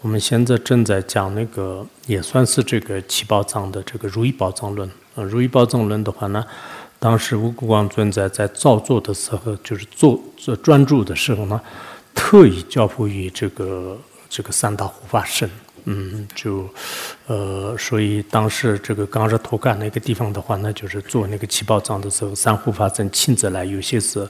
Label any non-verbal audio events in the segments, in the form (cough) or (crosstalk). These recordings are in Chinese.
我们现在正在讲那个，也算是这个七宝藏的这个如意宝藏论。呃，如意宝藏论的话呢，当时无国光尊在在造作的时候，就是做做专注的时候呢，特意交付于这个这个三大护法神。嗯，就呃，所以当时这个刚热头干那个地方的话呢，就是做那个七宝藏的时候，三护法神亲自来，有些是。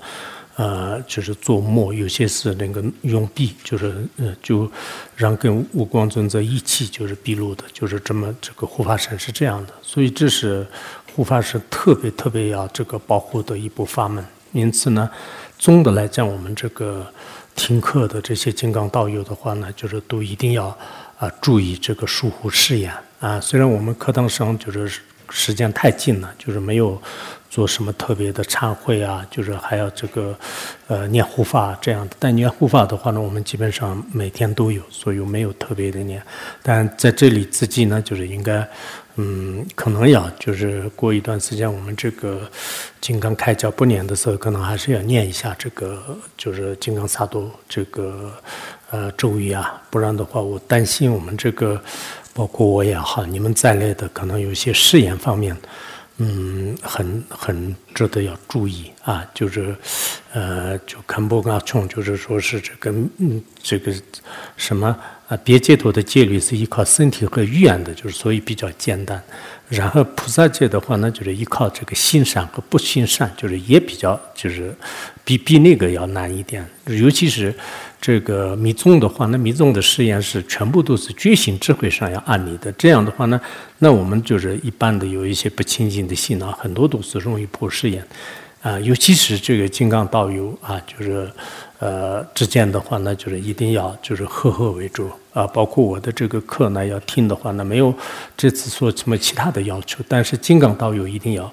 呃，就是做墨，有些是那个用笔，就是呃，就让跟五光尊者一起就是笔录的，就是这么这个护法神是这样的，所以这是护法神特别特别要这个保护的一部法门。因此呢，总的来讲，我们这个听课的这些金刚道友的话呢，就是都一定要啊注意这个疏忽誓言啊。虽然我们课堂上就是时间太近了，就是没有。做什么特别的忏悔啊？就是还要这个，呃，念护法这样的。但念护法的话呢，我们基本上每天都有，所以没有特别的念。但在这里自己呢，就是应该，嗯，可能要就是过一段时间，我们这个金刚开教不念的时候，可能还是要念一下这个，就是金刚萨埵这个呃咒语啊。不然的话，我担心我们这个，包括我也好，你们在内的，可能有些誓言方面。嗯，很很值得要注意啊，就是，呃，就堪布阿穷，就是说是这个，嗯，这个什么啊，别解脱的戒律是依靠身体和语言的，就是所以比较简单。然后菩萨戒的话呢，就是依靠这个心善和不心善，就是也比较，就是比比那个要难一点，尤其是。这个密宗的话，那密宗的誓言是全部都是觉醒智慧上要按你的。这样的话呢，那我们就是一般的有一些不清净的心啊，很多都是容易破誓言，啊，尤其是这个金刚道友啊，就是。呃，之间的话呢，就是一定要就是和和为主啊。包括我的这个课呢，要听的话呢，没有这次说什么其他的要求，但是金刚道友一定要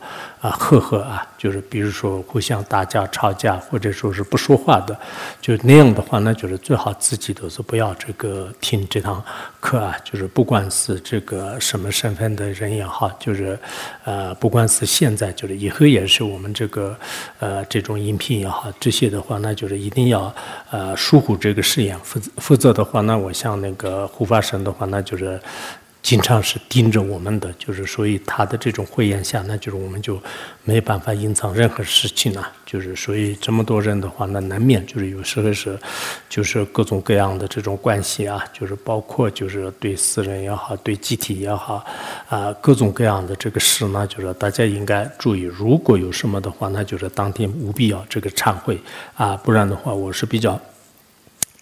啊呵呵啊，就是比如说互相打架吵架，或者说是不说话的，就那样的话呢，就是最好自己都是不要这个听这堂课啊。就是不管是这个什么身份的人也好，就是呃，不管是现在，就是以后也是我们这个呃这种音频也好，这些的话，那就是一定要。呃疏忽这个誓言，否则否则的话，那我像那个护法神的话，那就是经常是盯着我们的，就是所以他的这种慧眼下，那就是我们就没办法隐藏任何事情了。就是所以这么多人的话，那难免就是有时候是就是各种各样的这种关系啊，就是包括就是对私人也好，对集体也好啊，各种各样的这个事呢，就是大家应该注意，如果有什么的话，那就是当天务必要这个忏悔啊，不然的话，我是比较。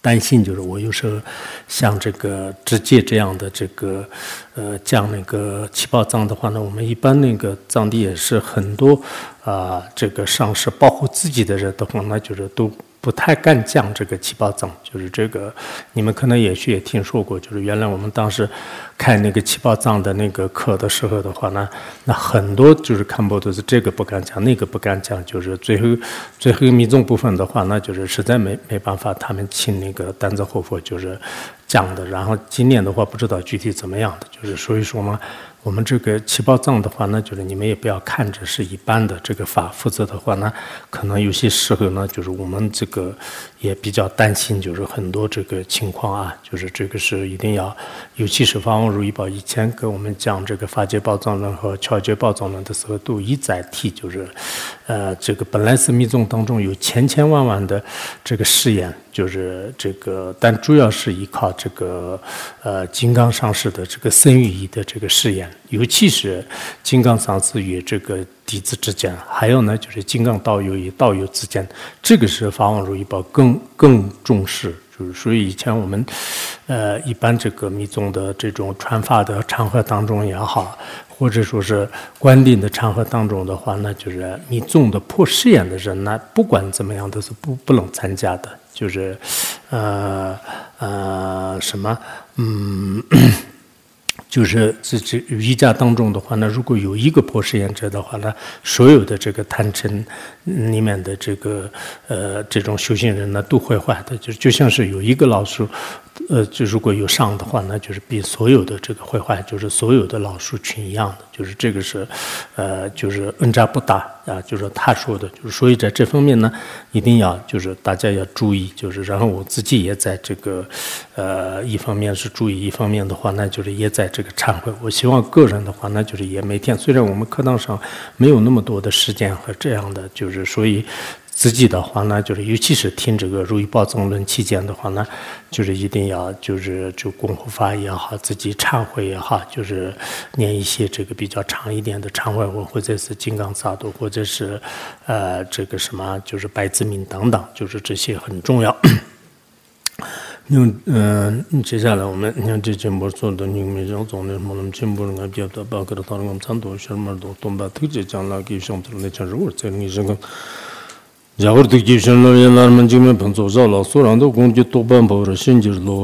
担心就是我有时候像这个直接这样的这个呃降那个气泡藏的话呢，我们一般那个藏地也是很多啊这个上市保护自己的人的话，那就是都。不太敢讲这个七宝藏，就是这个，你们可能也许也听说过，就是原来我们当时开那个七宝藏的那个课的时候的话呢，那很多就是看播都是这个不敢讲，那个不敢讲，就是最后最后密宗部分的话，那就是实在没没办法，他们请那个丹泽活佛就是讲的，然后今年的话不知道具体怎么样的，就是所以说嘛。我们这个七宝藏的话呢，就是你们也不要看着是一般的这个法，否则的话呢，可能有些时候呢，就是我们这个也比较担心，就是很多这个情况啊，就是这个是一定要，尤其是法王如意宝以前跟我们讲这个法界宝藏论和巧界宝藏论的时候，都一再提，就是，呃，这个本来是密宗当中有千千万万的这个誓言。就是这个，但主要是依靠这个，呃，金刚上师的这个僧语义的这个誓言，尤其是金刚上师与这个弟子之间，还有呢，就是金刚道友与道友之间，这个是法王如意宝更更重视。就是所以以前我们，呃，一般这个密宗的这种传法的场合当中也好，或者说是观定的场合当中的话，那就是密宗的破誓言的人呢，不管怎么样都是不不能参加的。就是，呃呃，什么，嗯，就是自己瑜伽当中的话呢，如果有一个破实验者的话呢，所有的这个贪嗔里面的这个呃这种修行人呢都会坏的，就就像是有一个老鼠呃，就如果有上的话，那就是比所有的这个绘画，就是所有的老树群一样的，就是这个是，呃，就是恩扎不大啊，就是他说的，就是所以在这方面呢，一定要就是大家要注意，就是然后我自己也在这个，呃，一方面是注意，一方面的话，那就是也在这个忏悔。我希望个人的话，那就是也每天，虽然我们课堂上没有那么多的时间和这样的，就是所以。自己的话呢，就是尤其是听这个《如意宝藏论》期间的话呢，就是一定要就是就功夫法也好，自己忏悔也好，就是念一些这个比较长一点的忏悔文，或者是金刚萨埵，或者是呃这个什么就是白字明等等，就是这些很重要。(coughs) 嗯嗯，接下来我们你看这节目做的，你们像做的什么，我们全部人家比较多，包括他们参多什么都东北特别讲了，给上头那讲如果在你这个。Yāgār tuk jīpshan lō yā lār man jīgmē pāntsō zā lā sō rāndō gōng jī tōk bān bāw rā shēn jir lō.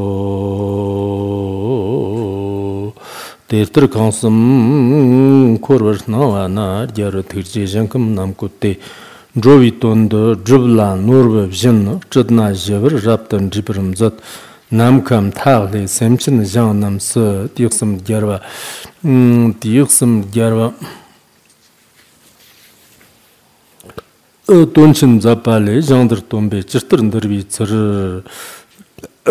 Tēr tar kāngsam kōr vār nā wā nā yā rā tuk jī shān kam nām kō tē. Drō wī tōn dā drib lā nōr bā bzhin chit nā yā vār rāb tān jī pā rām zāt. Nām kam thā lē sēm chī nā yāng nām sā tīk sām gyār wā. Tīk sām gyār wā. 돈친 자팔레 장더 톰베 치르트르비 츠르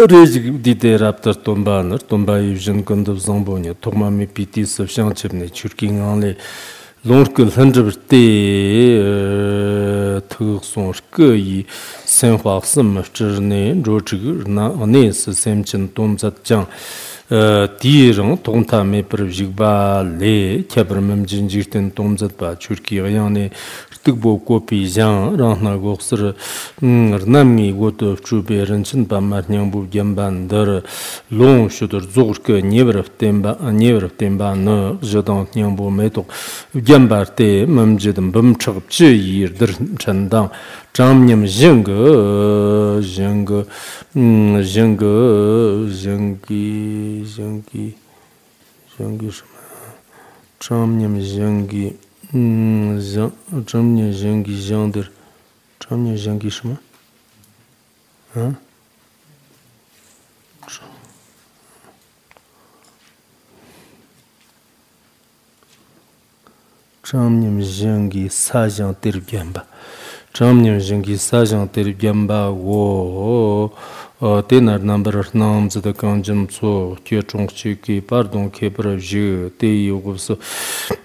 레지 디데랍터 톰바너 톰바 유전 건도 장보니 토마미 피티 섭샹 쳔네 추르킹 안레 롱클 헌저브티 투그송 끄이 센화스 머츠르네 조치그나 아네스 셈친 톰자짱 di rung tongta me par jigba le kyabar mem jin jirten tomzat ba churki yang ne rtik bo ko pi jang rang na go khsir nam ni go to chu be ren chin ba mar nyang bu gem ban dar long shu dur zugur ke ne ber tem ba ne ber tem ba no jadon nyang bu me to gem bar te mem jidim bim chig chi yir dir chandang 장님 증거 증거 음 증거 증기 증기 증기 좀 장님 증기 음 장님 증기 장들 장님 증기 좀 응? 장님 증기 사장 때르게 한바 chamnyam jingi sajang terib gyamba wo uh, tenar nambar nam zida kanjim tso kye chung chi ki pardon ke prav ji te yi gubs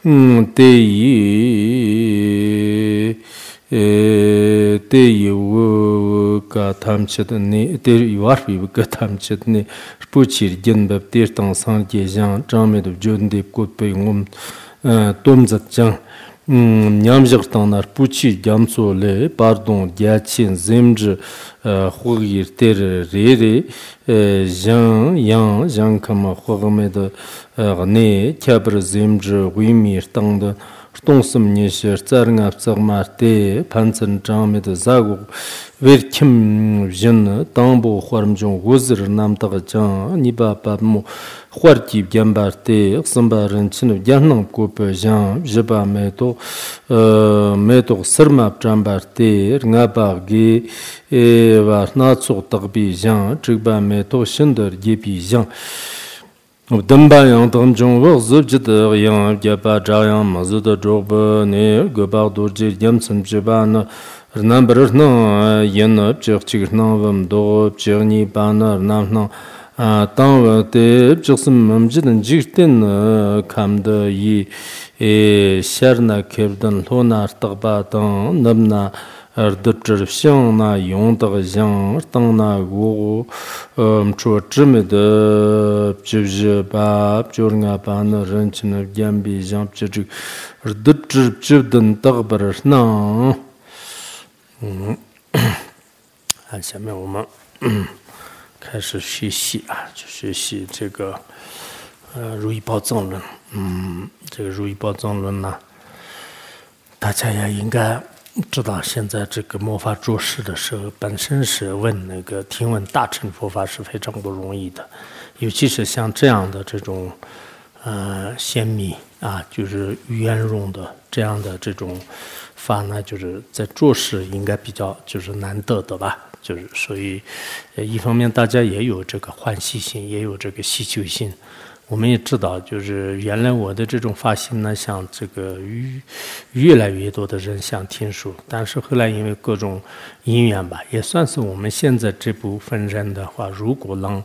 mm, te yi e, te yi wo ka tham chit ni te yi war bi ka tham chit ni pu chi gen bab ter tang san ge jang chamme de jön de kut pe ngum uh, tom zat jang 냠적 땅나르 부치 감소레 파르돈 갸친 젬즈 호기르 테르 레레 janyan jan kama khogme de ne kyabr zimj guimir tang de tong sim nye she tsar nga tsag ma te pan tsan chang me de za gu wer kim jin dang bo khwarm jong gozir nam ta ga chang ni ba pa mo khwar ki gyam ba te xim ba ren chin gyan nang ko pe jang je ba me to me to sir ma chang ba te nga ba ge e wa na tsog tag bi jang chig ba me to shin der ge bi jang dāmbā yāng tāng chōng wāk zhīb jit yāng gyā pā chā yāng mā zhī tā chōg bā nē gā pā dō chī gyam tsam chī bā nā. Rnā bā rā rnā yān nā chīg chīg rnā wām dō chīg nī bā nā rnā rnā tāng wā tē chīg sīm mām jī tāng jīg tēn kām dā yī shār nā kēb dān lō nā rtāq bā tāng nab nā ardachir xiang na yong dag xiang tang na gu mchuwa chime de pchib zhi ba pchur nga pa na rin chi na gyan bi xiang pchir chik ardachir pchib dan dag bar na 啊，下面我们开始学习啊，就学习这个呃《如意宝藏论》。嗯，这个《如意宝藏论》呢，大家也应该。(laughs) 知道现在这个魔法做事的时候，本身是问那个听闻大乘佛法是非常不容易的，尤其是像这样的这种呃鲜密啊，就是圆融的这样的这种法呢，就是在做事应该比较就是难得的吧。就是所以，一方面大家也有这个欢喜心，也有这个需求心。我们也知道，就是原来我的这种发心呢，像这个越越来越多的人想听书，但是后来因为各种因缘吧，也算是我们现在这部分人的话，如果能，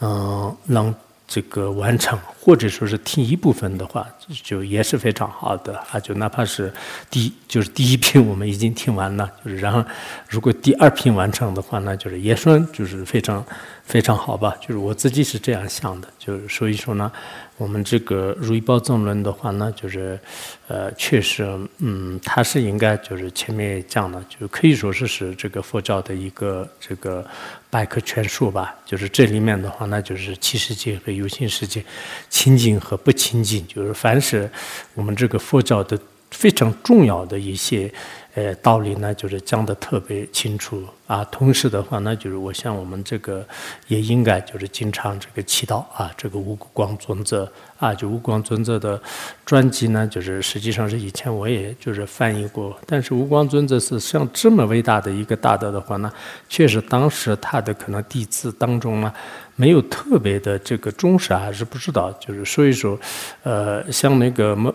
嗯，能。这个完成，或者说是听一部分的话，就也是非常好的啊。就哪怕是第就是第一篇我们已经听完了，就是然后如果第二篇完成的话，那就是也算就是非常非常好吧。就是我自己是这样想的，就是所以说呢。我们这个《如意宝藏论》的话呢，就是，呃，确实，嗯，它是应该就是前面也讲了，就可以说是是这个佛教的一个这个百科全书吧。就是这里面的话，那就是七世界和有情世界，清净和不清净，就是凡是我们这个佛教的非常重要的一些。呃，道理呢，就是讲的特别清楚啊。同时的话呢，就是我想我们这个也应该就是经常这个祈祷啊。这个无光尊者啊，就无光尊者的专辑呢，就是实际上是以前我也就是翻译过。但是无光尊者是像这么伟大的一个大德的话呢，确实当时他的可能弟子当中呢，没有特别的这个重视，还是不知道。就是所以说，呃，像那个么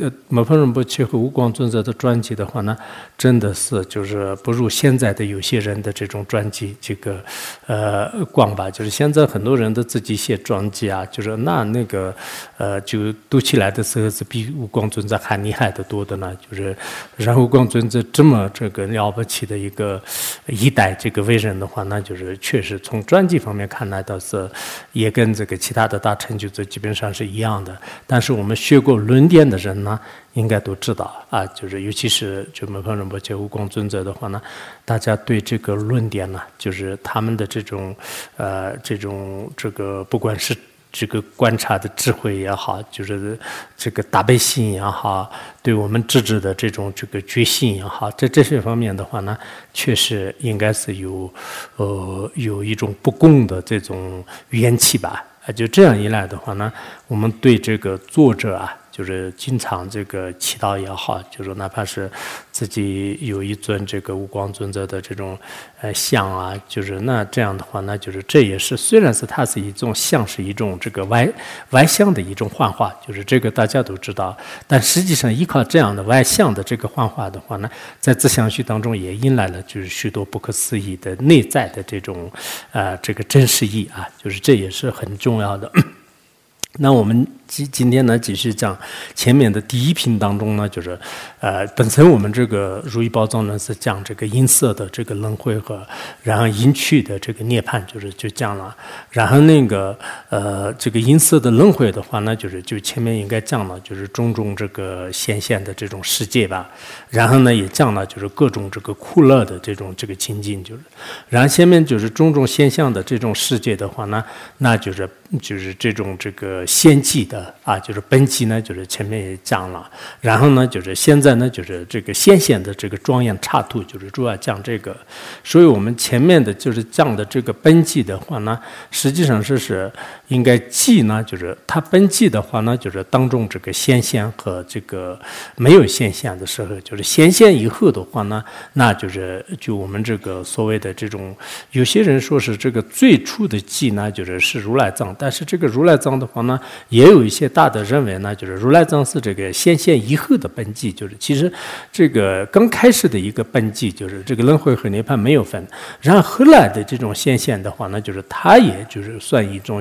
呃。摩诃仁波切和无光尊者的传记的话呢，真的是就是不如现在的有些人的这种传记这个呃广吧。就是现在很多人都自己写传记啊，就是那那个呃，就读起来的时候是比无光尊者还厉害的多的呢。就是然后无光尊者这么这个了不起的一个一代这个伟人的话，那就是确实从传记方面看来倒是也跟这个其他的大成就者基本上是一样的。但是我们学过论点的人呢。应该都知道啊，就是尤其是就门方仁波切、无光尊者的话呢，大家对这个论点呢，就是他们的这种呃这种这个，不管是这个观察的智慧也好，就是这个大悲心也好，对我们自治的这种这个决心也好，在这些方面的话呢，确实应该是有呃有一种不共的这种怨气吧。啊，就这样一来的话呢，我们对这个作者啊。就是经常这个祈祷也好，就是哪怕是自己有一尊这个无光尊者的这种呃像啊，就是那这样的话，那就是这也是虽然是它是一种像是一种这个外外向的一种幻化，就是这个大家都知道，但实际上依靠这样的外向的这个幻化的话呢，在自相续当中也引来了就是许多不可思议的内在的这种呃这个真实意啊，就是这也是很重要的。(coughs) 那我们今今天呢，继续讲前面的第一品当中呢，就是，呃，本身我们这个如意宝藏呢是讲这个音色的这个轮回和，然后音趣的这个涅槃，就是就讲了，然后那个呃这个音色的轮回的话呢，就是就前面应该讲了，就是种种这个显现的这种世界吧，然后呢也讲了就是各种这个苦乐的这种这个情境，就是，然后前面就是种种现象的这种世界的话呢，那就是就是这种这个。先际的 uh, 啊，就是本际呢，就是前面也讲了，然后呢，就是现在呢，就是这个先贤的这个庄严刹土，就是主要讲这个。所以我们前面的就是讲的这个本际的话呢，实际上是是应该记呢，就是它本际的话呢，就是当中这个先贤和这个没有先贤的时候，就是先贤以后的话呢，那就是就我们这个所谓的这种，有些人说是这个最初的记呢，就是是如来藏，但是这个如来藏的话呢。也有一些大的认为呢，就是如来藏是这个显现以后的本迹，就是其实这个刚开始的一个本迹，就是这个轮回和涅槃没有分，然后后来的这种显现的话那，就是它也就是算一种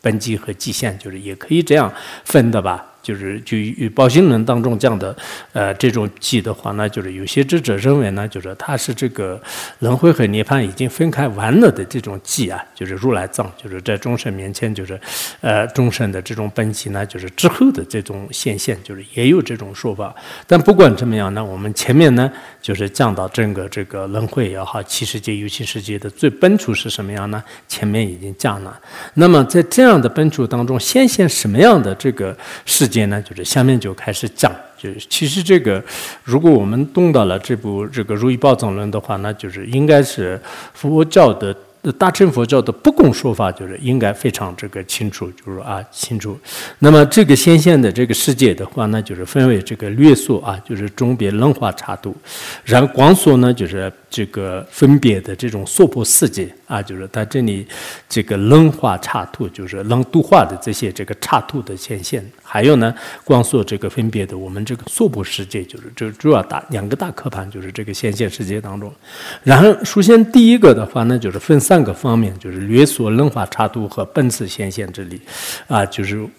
本迹和迹现，就是也可以这样分的吧。就是就与宝心论当中讲的，呃，这种记的话，呢就是有些智者认为呢，就是它是这个轮回和涅槃已经分开完了的这种记啊，就是如来藏，就是在众生面前，就是呃众生的这种本体呢，就是之后的这种显现，就是也有这种说法。但不管怎么样呢，我们前面呢，就是讲到整个这个轮回也好，七世界、有情世界的最本处是什么样呢？前面已经讲了。那么在这样的本处当中，显现什么样的这个世界？呢，就是下面就开始讲，就是其实这个，如果我们动到了这部这个《如意宝藏论》的话，那就是应该是佛教的大乘佛教的不共说法，就是应该非常这个清楚，就是啊清楚。那么这个显现的这个世界的话，那就是分为这个略说啊，就是中别楞化差度，然后广说呢，就是这个分别的这种娑婆世界啊，就是它这里这个能化刹土，就是能度化的这些这个刹土的显现，还有呢，光说这个分别的我们这个娑婆世界，就是这主要大两个大科盘，就是这个显现世界当中。然后首先第一个的话呢，就是分三个方面，就是略说能化刹土和本次显现这里啊，就是。(coughs)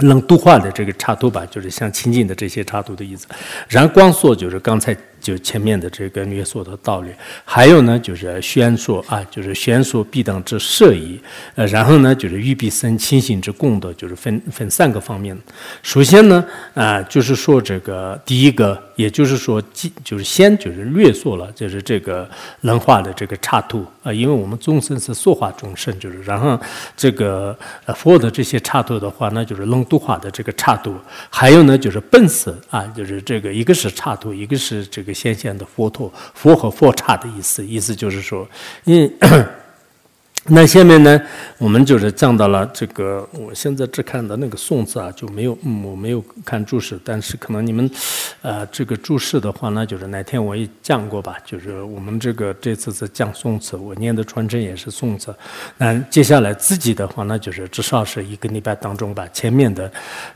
能度化的这个插图吧，就是像清净的这些插图的意思。然后光说就是刚才。就前面的这个约束的道理，还有呢，就是宣说啊，就是宣说必当之摄疑，呃，然后呢，就是欲必生清醒之功德，就是分分三个方面。首先呢，啊，就是说这个第一个，也就是说，就是先就是略说了，就是这个人化的这个插图啊，因为我们众生是说化众生，就是然后这个呃佛的这些插图的话，那就是能度化的这个插图，还有呢，就是本色啊，就是这个一个是插图，一个是这个。显现的佛陀，佛和佛刹的意思，意思就是说，因 (clears throat) 那下面呢，我们就是讲到了这个，我现在只看到那个宋字啊，就没有，嗯，我没有看注释，但是可能你们，呃，这个注释的话呢，就是哪天我也讲过吧，就是我们这个这次是讲宋词，我念的传承也是宋词，那接下来自己的话呢，就是至少是一个礼拜当中把前面的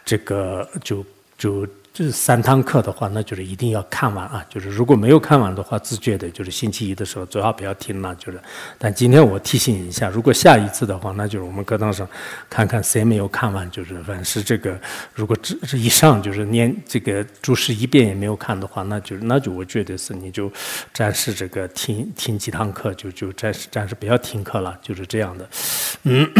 这个就就。这三堂课的话，那就是一定要看完啊！就是如果没有看完的话，自觉的，就是星期一的时候最好不要听了。就是，但今天我提醒一下，如果下一次的话，那就是我们课堂上看看谁没有看完。就是凡是这个，如果这这以上就是念这个注释一遍也没有看的话，那就那就我觉得是你就暂时这个听听几堂课，就就暂时暂时不要听课了，就是这样的。嗯。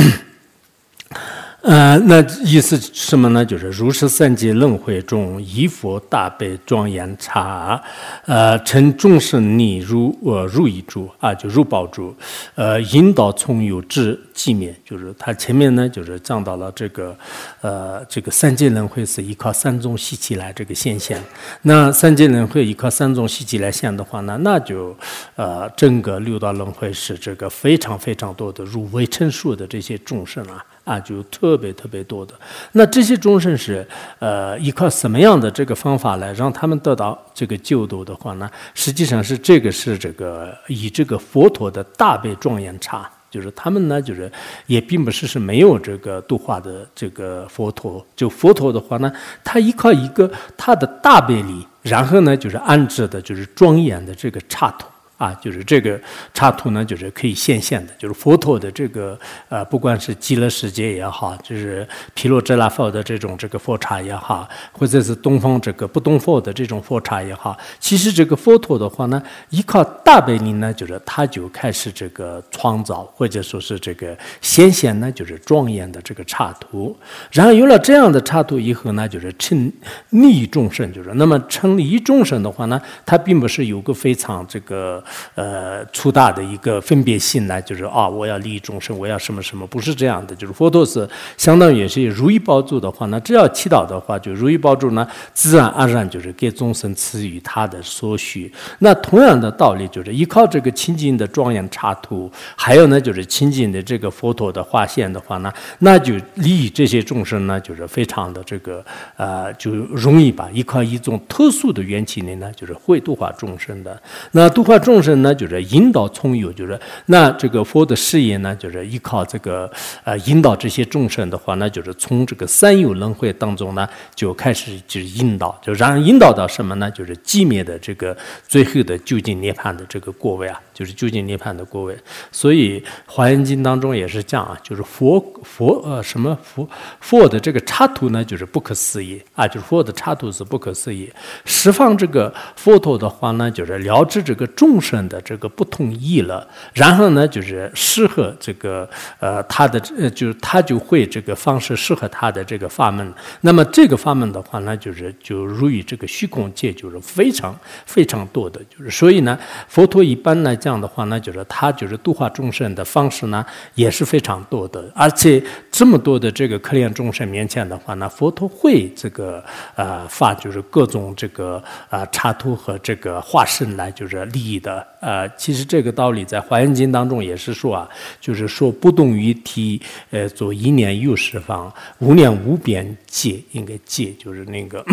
呃，那意思什么呢？就是如是三界轮回中，一佛大悲庄严刹，呃，成众生逆如呃如意珠啊，就如宝珠，呃，引导从有至寂灭。就是他前面呢，就是讲到了这个，呃，这个三界轮回是依靠三种习气来这个现象。那三界轮回依靠三种习气来现的话呢，那就呃，整个六道轮回是这个非常非常多的入微尘数的这些众生啊。啊，就特别特别多的。那这些众生是，呃，依靠什么样的这个方法来让他们得到这个救度的话呢？实际上是这个是这个以这个佛陀的大悲庄严刹，就是他们呢，就是也并不是是没有这个度化的这个佛陀。就佛陀的话呢，他依靠一个他的大悲力，然后呢，就是安置的就是庄严的这个刹土。啊，就是这个插图呢，就是可以现现的，就是佛陀的这个呃，不管是极乐世界也好，就是毗罗遮那佛的这种这个佛刹也好，或者是东方这个不动佛的这种佛刹也好，其实这个佛陀的话呢，依靠大悲力呢，就是他就开始这个创造，或者说是这个显现呢，就是庄严的这个插图。然后有了这样的插图以后呢，就是称利众生，就是那么称利众生的话呢，他并不是有个非常这个。呃，粗大的一个分别心呢，就是啊，我要利益众生，我要什么什么，不是这样的。就是佛陀是相当于是如意宝珠的话，那只要祈祷的话，就如意宝珠呢，自然而然就是给众生赐予他的所需。那同样的道理，就是依靠这个清净的庄严插图，还有呢，就是清净的这个佛陀的画线的话呢，那就利益这些众生呢，就是非常的这个呃，就容易吧。依靠一种特殊的缘起呢，就是会度化众生的。那度化众。众生呢，就是引导从有，就是那这个佛的事业呢，就是依靠这个呃引导这些众生的话，那就是从这个三有轮回当中呢，就开始就是引导，就让引导到什么呢？就是寂灭的这个最后的究竟涅槃的这个过位啊，就是究竟涅槃的果位。所以《华严经》当中也是讲啊，就是佛佛呃什么佛佛的这个插图呢，就是不可思议啊，就是佛的插图是不可思议。释放这个佛陀的话呢，就是了知这个众生。的这个不同意了，然后呢，就是适合这个呃他的呃，就是他就会这个方式适合他的这个法门。那么这个法门的话呢，就是就如于这个虚空界，就是非常非常多的，就是所以呢，佛陀一般来讲这样的话呢，就是他就是度化众生的方式呢也是非常多的，而且这么多的这个可怜众生面前的话呢，佛陀会这个呃发就是各种这个啊插图和这个化身来就是利益的。呃，其实这个道理在《华严经》当中也是说啊，就是说不动于体，呃，做一念有十方，无念无边界，应该界就是那个。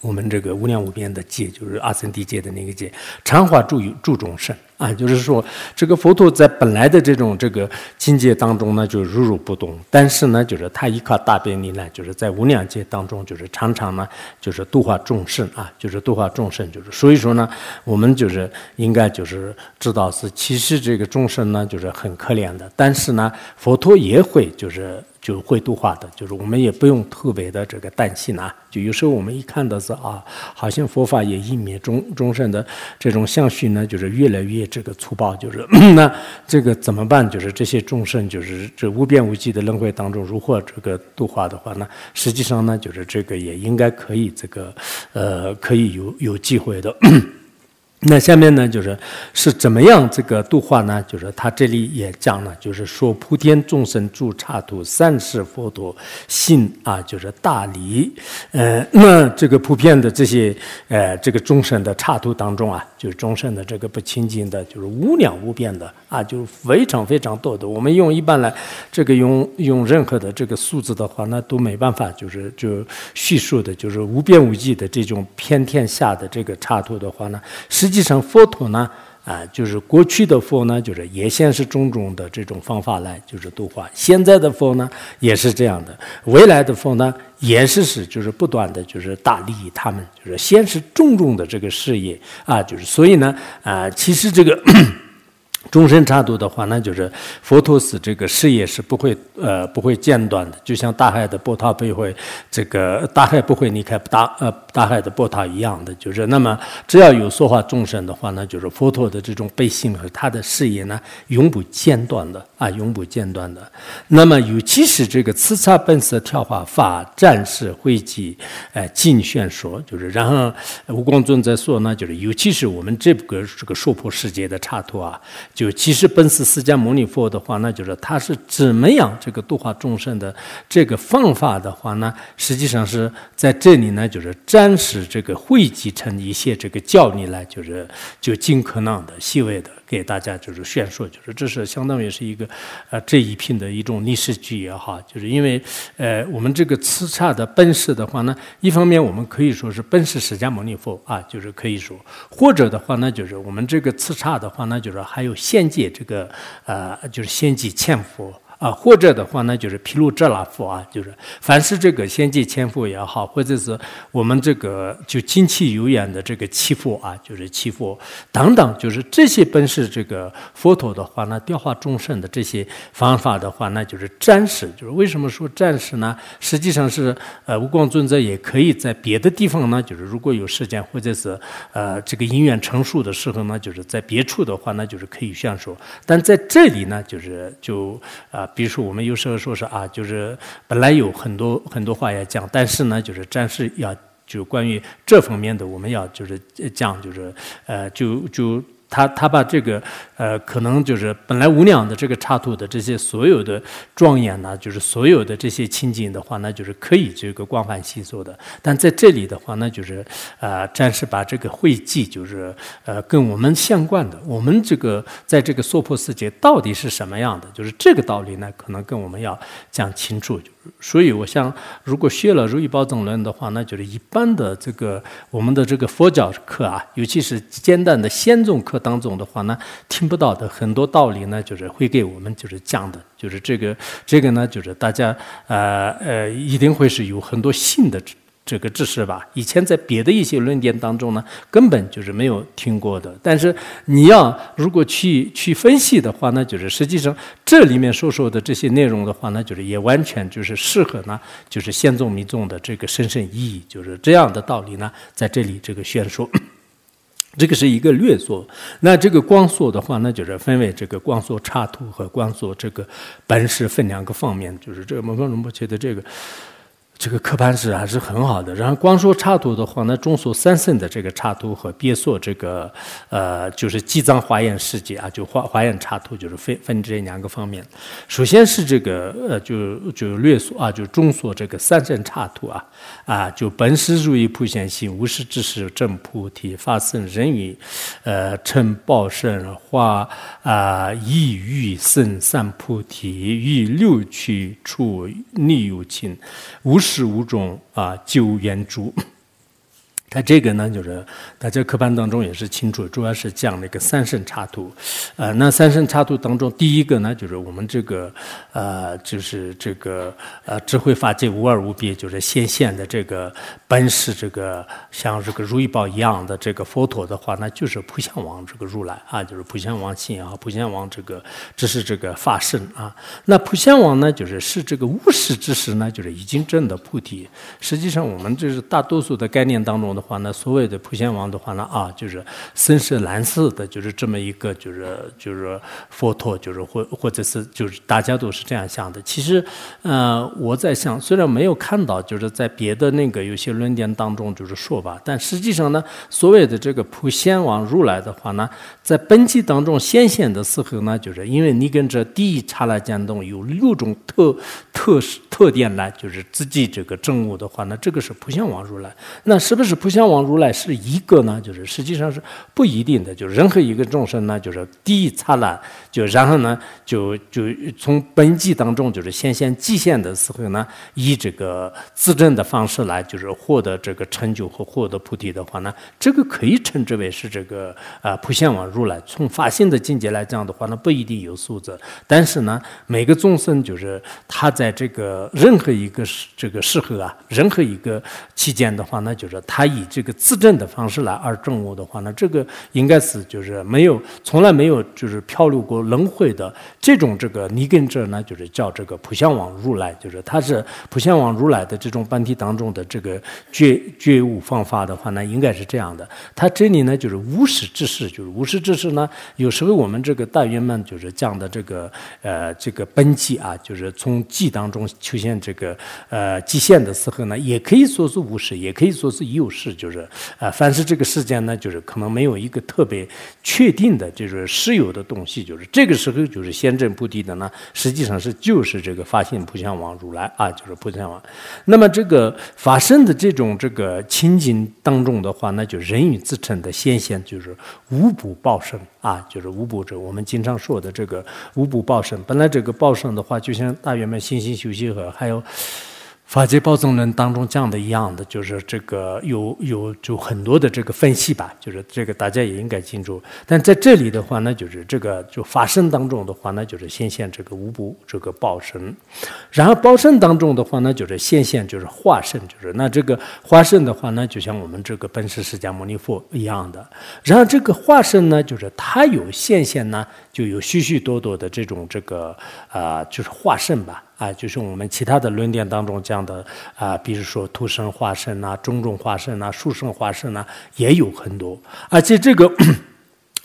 我们这个无量无边的界，就是阿僧地界的那个界，常化住住众生啊，就是说，这个佛陀在本来的这种这个境界当中呢，就如如不动，但是呢，就是他依靠大便力呢，就是在无量界当中，就是常常呢，就是度化众生啊，就是度化众生，就是所以说呢，我们就是应该就是知道是，其实这个众生呢，就是很可怜的，但是呢，佛陀也会就是。就会度化的，就是我们也不用特别的这个担心啊。就有时候我们一看到是啊，好像佛法也湮灭终终生的这种相续呢，就是越来越这个粗暴。就是那这个怎么办？就是这些众生，就是这无边无际的轮回当中，如何这个度化的话呢？实际上呢，就是这个也应该可以这个呃，可以有有机会的。那下面呢，就是是怎么样这个度化呢？就是他这里也讲了，就是说普天众生住刹土，三世佛陀信啊，就是大离。呃，那这个普遍的这些呃，这个众生的刹土当中啊，就是众生的这个不清净的，就是无量无边的啊，就是非常非常多的。我们用一般来这个用用任何的这个数字的话，那都没办法，就是就叙述的，就是无边无际的这种偏天下的这个刹土的话呢，实。实际上，佛陀呢，啊，就是过去的佛呢，就是也先是种种的这种方法来，就是度化；现在的佛呢，也是这样的；未来的佛呢，也是是，就是不断的就是大利益他们，就是先是种种的这个事业啊，就是所以呢，啊，其实这个。(coughs) 终身插度的话，那就是佛陀是这个事业是不会呃不会间断的，就像大海的波涛不会这个大海不会离开大呃大海的波涛一样的，就是那么只要有说话众生的话呢，就是佛陀的这种悲心和他的事业呢永不间断的啊永不间断的。那么尤其是这个慈茶本色跳化法战士汇集呃尽宣说，就是然后无光尊在说呢，就是尤其是我们这个这个娑婆世界的插图啊。就其实本师释迦牟尼佛的话，那就是他是怎么样这个度化众生的这个方法的话呢？实际上是在这里呢，就是暂时这个汇集成一些这个教理来，就是就尽可能的细微的。给大家就是宣说，就是这是相当于是一个，呃，这一品的一种历史剧也好，就是因为，呃，我们这个叱咤的本事的话呢，一方面我们可以说是本是释迦牟尼佛啊，就是可以说，或者的话呢，就是我们这个叱咤的话呢，就是还有仙界这个，呃，就是仙界千佛。啊，或者的话呢，就是毗卢遮那佛啊，就是凡是这个仙界千佛也好，或者是我们这个就精气有眼的这个七佛啊，就是七佛等等，就是这些本是这个佛陀的话呢，调化众生的这些方法的话，那就是暂时。就是为什么说暂时呢？实际上是呃，无光尊者也可以在别的地方呢，就是如果有时间或者是呃这个因缘成熟的时候呢，就是在别处的话，那就是可以宣说。但在这里呢，就是就啊。比如说，我们有时候说是啊，就是本来有很多很多话要讲，但是呢，就是暂时要就关于这方面的，我们要就是讲，就是呃，就就。他他把这个呃，可能就是本来无量的这个插图的这些所有的庄严呢，就是所有的这些情景的话，那就是可以这个广泛吸收的。但在这里的话，那就是呃，暂时把这个会记，就是呃，跟我们相关的，我们这个在这个娑婆世界到底是什么样的，就是这个道理呢，可能跟我们要讲清楚。所以，我想，如果学了《如意宝藏论》的话，那就是一般的这个我们的这个佛教课啊，尤其是简单的仙宗课当中的话呢，听不到的很多道理呢，就是会给我们就是讲的，就是这个这个呢，就是大家呃呃，一定会是有很多信的。这个知识吧，以前在别的一些论点当中呢，根本就是没有听过的。但是你要如果去去分析的话呢，就是实际上这里面所说的这些内容的话呢，就是也完全就是适合呢，就是先宗民众的这个深深意义，就是这样的道理呢，在这里这个宣说。(coughs) 这个是一个略说。那这个光说的话，那就是分为这个光说插图和光说这个本事分两个方面，就是这个摩诃龙波切的这个。这个刻盘是还是很好的。然后光说插图的话，那中说三圣的这个插图和别说这个呃，就是积藏华严世界啊，就华华严插图，就是分分这两个方面。首先是这个呃，就就略说啊，就中说这个三圣插图啊啊，就本师如意普贤行，无师之时正菩提，发生人语呃成报身化啊，意欲圣三菩提，于六趣处逆有情，无。十五种啊九元竹。那这个呢，就是大家课本当中也是清楚，主要是讲那个三圣插图，呃，那三圣插图当中，第一个呢，就是我们这个，呃，就是这个呃智慧法界无二无别，就是显现的这个本是这个像这个如意宝一样的这个佛陀的话，那就是普贤王这个如来啊，就是普贤王信啊，普贤王这个这是这个法身啊。那普贤王呢，就是是这个无始之时呢，就是已经证的菩提。实际上，我们这是大多数的概念当中的。话呢，所谓的普贤王的话呢，啊，就是深是蓝色的，就是这么一个，就是就是佛陀，就是或或者是就是大家都是这样想的。其实，呃，我在想，虽然没有看到，就是在别的那个有些论点当中就是说吧，但实际上呢，所谓的这个普贤王如来的话呢，在本纪当中显现的时候呢，就是因为你跟这第一刹那间动有六种特特特点呢，就是自己这个证悟的话呢，这个是普贤王如来，那是不是普？相王如来是一个呢，就是实际上是不一定的，就是任何一个众生呢，就是第一刹那，就然后呢，就就从本际当中就是显现极限的时候呢，以这个自证的方式来，就是获得这个成就和获得菩提的话呢，这个可以称之为是这个啊普贤王如来。从法性的境界来讲的话呢，不一定有素质，但是呢，每个众生就是他在这个任何一个这个时候啊，任何一个期间的话呢，就是他以这个自证的方式来而证悟的话呢，这个应该是就是没有从来没有就是漂流过轮回的这种这个尼根者呢，就是叫这个普贤王如来，就是他是普贤王如来的这种本体当中的这个觉觉悟方法的话呢，应该是这样的。他这里呢就是无始之事，就是无始之事呢，有时候我们这个大圆满就是讲的这个呃这个本际啊，就是从际当中出现这个呃极限的时候呢，也可以说是无始，也可以说是有始。是就是啊，凡是这个世间呢，就是可能没有一个特别确定的，就是实有的东西。就是这个时候，就是先证菩提的呢，实际上是就是这个发现普贤王如来啊，就是普贤王。那么这个发生的这种这个情景当中的话，那就人与自称的显现，就是无补报生啊，就是无补者。我们经常说的这个无补报生，本来这个报生的话，就像大圆满心心修习和还有。法界报证论当中讲的一样的，就是这个有有就很多的这个分析吧，就是这个大家也应该清楚。但在这里的话呢，就是这个就法身当中的话呢，就是显现这个无不这个报身，然后报身当中的话呢，就是显现就是化身，就是那这个化身的话呢，就像我们这个本师释迦牟尼佛一样的。然后这个化身呢，就是它有现现呢，就有许许多多的这种这个啊，就是化身吧。啊，就是我们其他的论点当中讲的啊，比如说土生化身啊、种种化身啊、树生化身啊，也有很多，而且这个。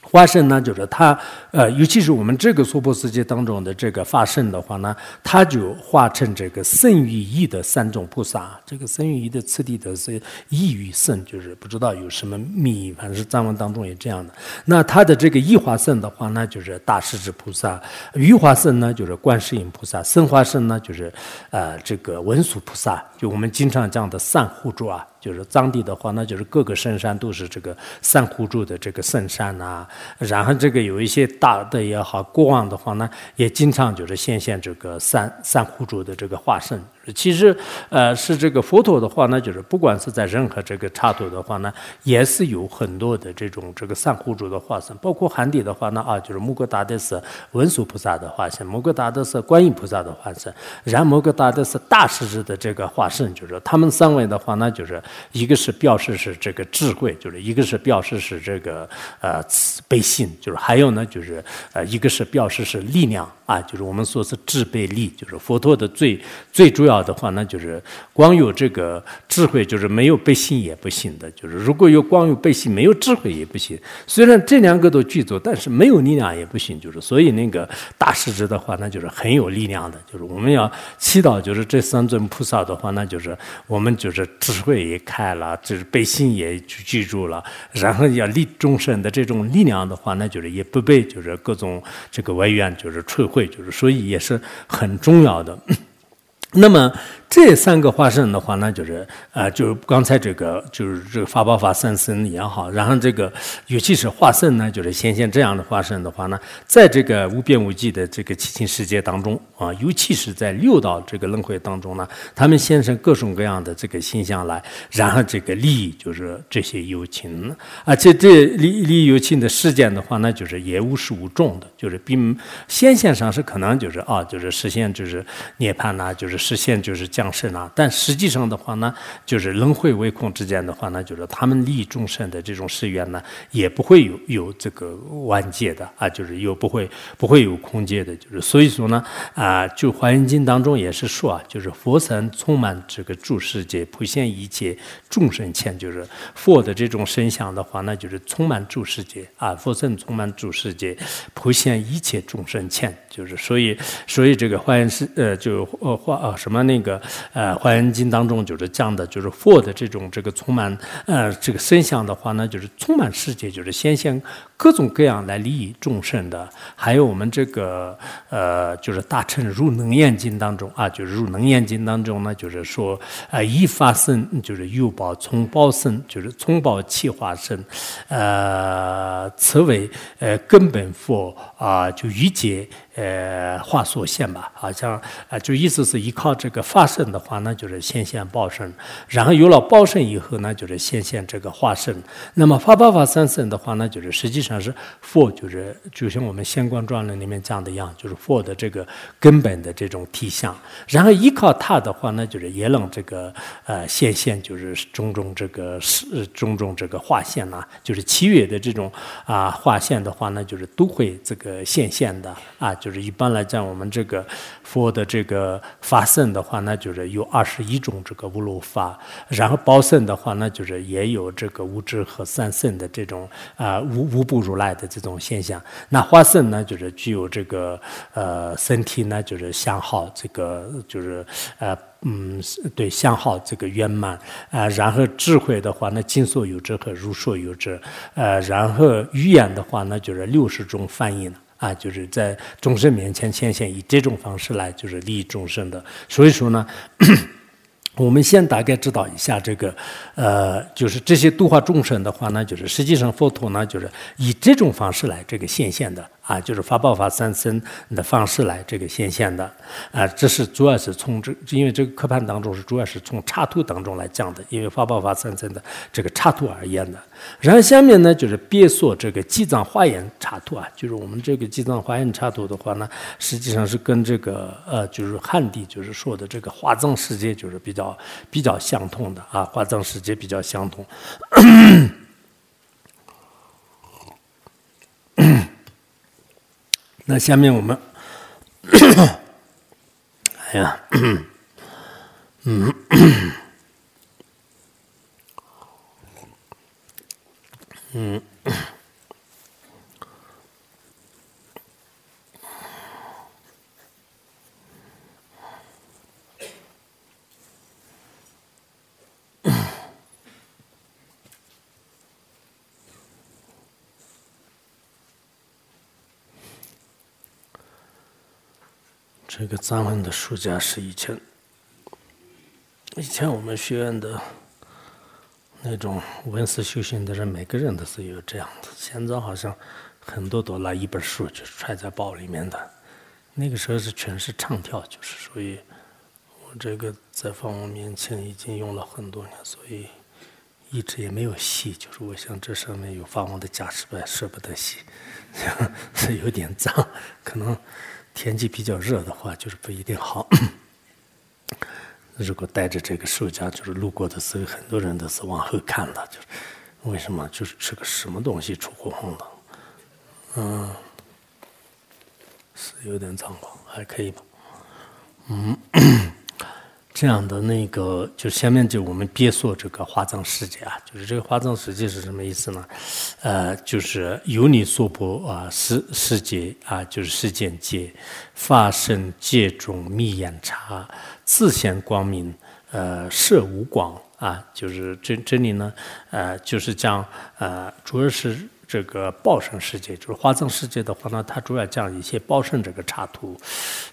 化身呢，就是他，呃，尤其是我们这个娑婆世界当中的这个化身的话呢，他就化成这个圣与义的三种菩萨。这个圣与义的次第的是义与圣，就是不知道有什么密，反正是藏文当中也这样的。那他的这个义化身的话呢，就是大势至菩萨；玉化身呢，就是观世音菩萨；圣化身呢，就是呃这个文殊菩萨。就我们经常讲的三护主啊。就是藏地的话，那就是各个圣山都是这个三护住的这个圣山呐。然后这个有一些大的也好，过往的话呢，也经常就是显现这个三三护住的这个化身。其实，呃，是这个佛陀的话呢，就是不管是在任何这个插图的话呢，也是有很多的这种这个三护主的化身，包括汉地的话呢，啊，就是摩诃达的是文殊菩萨的化身，摩诃达的是观音菩萨的化身，然后摩诃达的是大势至的这个化身，就是他们三位的话呢，就是一个是表示是这个智慧，就是一个是表示是这个呃慈悲心，就是还有呢就是呃一个是表示是力量啊，就是我们说是智悲力，就是佛陀的最最主要。的话，那就是光有这个智慧，就是没有悲心也不行的。就是如果有光有悲心，没有智慧也不行。虽然这两个都具足，但是没有力量也不行。就是所以那个大师之的话，那就是很有力量的。就是我们要祈祷，就是这三尊菩萨的话，那就是我们就是智慧也开了，就是悲心也去记住了，然后要利众生的这种力量的话，那就是也不被就是各种这个外缘就是摧毁。就是所以也是很重要的。那么这三个化身的话呢，就是呃，就是刚才这个就是这个法宝法三身也好，然后这个尤其是化身呢，就是显现这样的化身的话呢，在这个无边无际的这个七情世界当中啊，尤其是在六道这个轮回当中呢，他们现身各种各样的这个形象来，然后这个利益就是这些有情，而且这利利益有情的事件的话呢，就是也无始无终的，就是并显现上是可能就是啊，就是实现就是涅槃呐，就是实现就是。降生啊，但实际上的话呢，就是轮回为空之间的话呢，就是他们利益众生的这种誓愿呢，也不会有有这个完结的啊，就是又不会不会有空界的，就是所以说呢啊，就《华严经》当中也是说啊，就是佛神充满这个诸世界，普现一切众生前，就是佛的这种身相的话呢，就是充满诸世界啊，佛神充满诸世界，普现一切众生前，就是所以所以这个华严是呃，就呃华啊什么那个。呃，《华严经》当中就是讲的，就是佛的这种这个充满呃这个身相的话呢，就是充满世界，就是显现各种各样来利益众生的。还有我们这个呃，就是大乘入能严经当中啊，就是入能严经当中呢，就是说啊，一发生就是有报从报生，就是从报气化生，呃，此为呃根本佛啊，就一解。呃，化所现吧，好像啊，就意思是依靠这个发生的话呢，就是显现报身，然后有了报身以后呢，就是显现这个化身。那么发八法三身的话呢，就是实际上是佛，就是就像我们《仙观传论》里面讲的一样，就是佛的这个根本的这种体相。然后依靠它的话呢，就是也能这个呃显现，就是种种这个是种种这个化现呐，就是七月的这种啊化现的话呢，就是都会这个显现的啊就。是一般来讲，我们这个佛的这个法身的话，那就是有二十一种这个无漏法；然后报身的话，那就是也有这个无智和三圣的这种啊无无不如来的这种现象。那化身呢，就是具有这个呃身体呢，就是相好这个就是呃嗯对相好这个圆满啊。然后智慧的话，那尽所有智和如所有智。呃，然后语言的话，那就是六十种翻译呢。啊，就是在众生面前显现，以这种方式来就是利益众生的。所以说呢，我们先大概知道一下这个，呃，就是这些度化众生的话呢，就是实际上佛陀呢，就是以这种方式来这个显现的。啊，就是发报发三身的方式来这个显现的，啊，这是主要是从这，因为这个课盘当中是主要是从插图当中来讲的，因为发报发三身的这个插图而言的。然后下面呢，就是别说这个记藏华严插图啊，就是我们这个记藏华严插图的话呢，实际上是跟这个呃，就是汉地就是说的这个华藏世界就是比较比较相同的啊，华藏世界比较相同。(coughs) 那下面我们，哎呀，嗯，嗯。这个藏文的书架是以前，以前我们学院的那种文思修行的人，每个人都是有这样的。现在好像很多都拿一本书就揣在包里面的。那个时候是全是唱跳，就是所以，我这个在放我面前已经用了很多年，所以一直也没有洗。就是我想这上面有发光的假石板，舍不得洗，是 (laughs) 有点脏，可能。天气比较热的话，就是不一定好。如果带着这个书架，就是路过的时候，很多人都是往后看了，就是为什么？就是吃个什么东西出火红了？嗯，是有点脏吧？还可以吧？嗯。这样的那个，就下面就我们别说这个华藏世界啊，就是这个华藏世界是什么意思呢？呃，就是由你所播啊世世界啊，就是世间界发生界中密眼茶，自显光明，呃，摄无光啊，就是这这里呢，呃，就是讲呃，主要是这个报胜世界，就是华藏世界的话呢，它主要讲一些报胜这个插图，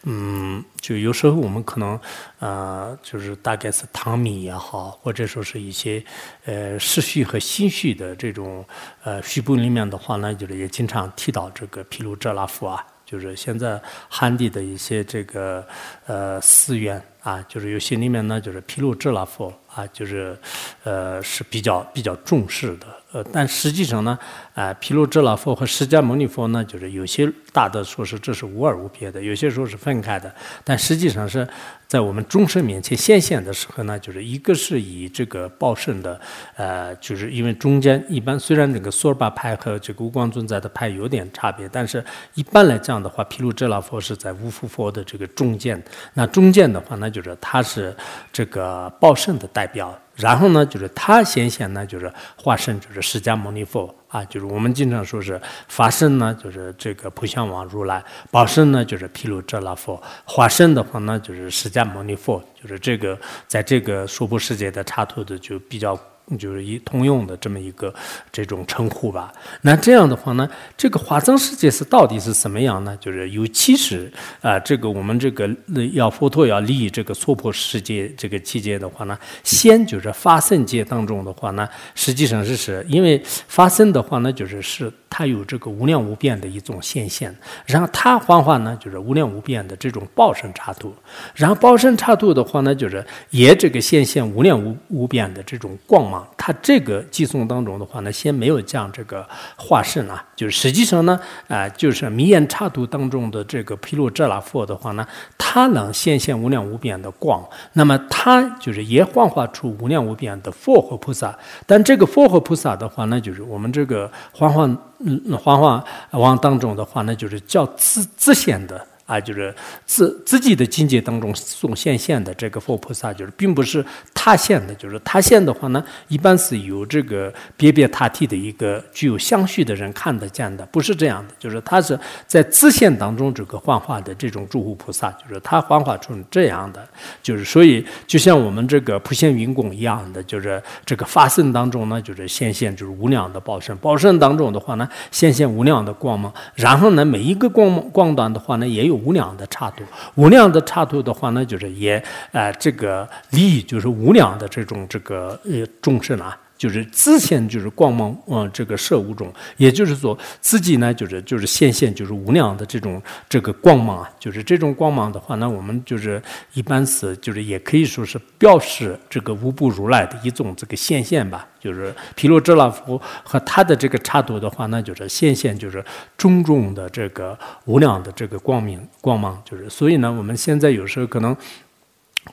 嗯，就有时候我们可能呃，就是大概是唐米也好，或者说是一些呃世序和新序的这种呃序部里面的话呢，就是也经常提到这个毗卢遮那佛啊，就是现在汉地的一些这个呃寺院啊，就是有些里面呢，就是毗卢遮那佛啊，就是呃是比较比较重视的。呃，但实际上呢，啊，毗卢遮那佛和释迦牟尼佛呢，就是有些大的说是这是无二无别的，有些说是分开的，但实际上是在我们众生面前显现的时候呢，就是一个是以这个报胜的，呃，就是因为中间一般虽然这个梭尔巴派和这个无光尊在的派有点差别，但是一般来讲的话，毗卢遮那佛是在无福佛的这个中间，那中间的话，那就是他是这个报圣的代表。然后呢，就是他显现呢，就是化身，就是释迦牟尼佛啊，就是我们经常说是法身呢，就是这个普贤王如来；报身呢，就是毗卢遮那佛；化身的话呢，就是释迦牟尼佛，就是这个在这个娑婆世界的插图的就比较。就是一通用的这么一个这种称呼吧。那这样的话呢，这个华藏世界是到底是什么样呢？就是有其实啊，这个我们这个要佛陀要立这个娑婆世界这个期间的话呢，先就是发生界当中的话呢，实际上是是因为发生的话呢，就是是它有这个无量无边的一种现象，然后它幻化呢就是无量无边的这种报身插图，然后报身插图的话呢，就是也这个现现无量无无边的这种光芒。它这个寄送当中的话呢，先没有讲这个化身啊，就是实际上呢，啊，就是弥延插图当中的这个毗卢遮那佛的话呢，它能显现无量无边的光，那么它就是也幻化出无量无边的佛和菩萨，但这个佛和菩萨的话呢，就是我们这个幻化嗯幻化王当中的话呢，就是叫自自现的。啊，就是自自己的境界当中所现现的这个佛菩萨，就是并不是他现的，就是他现的话呢，一般是由这个别别他替的一个具有相续的人看得见的，不是这样的，就是他是在自现当中这个幻化的这种诸护菩萨，就是他幻化成这样的，就是所以就像我们这个普贤云供一样的，就是这个发生当中呢，就是现现就是无量的报身，报身当中的话呢，现现无量的光芒，然后呢，每一个光光端的话呢，也有。无量的差度，无量的差度的话呢，就是也呃，这个利益就是无量的这种这个呃众生啊。就是自现就是光芒，嗯，这个射五种，也就是说自己呢，就是就是现现就是无量的这种这个光芒，就是这种光芒的话那，我们就是一般是就是也可以说是表示这个无不如来的一种这个现现吧，就是毗卢遮那佛和他的这个插图的话那，就是现现就是种种的这个无量的这个光明光芒，就是所以呢，我们现在有时候可能。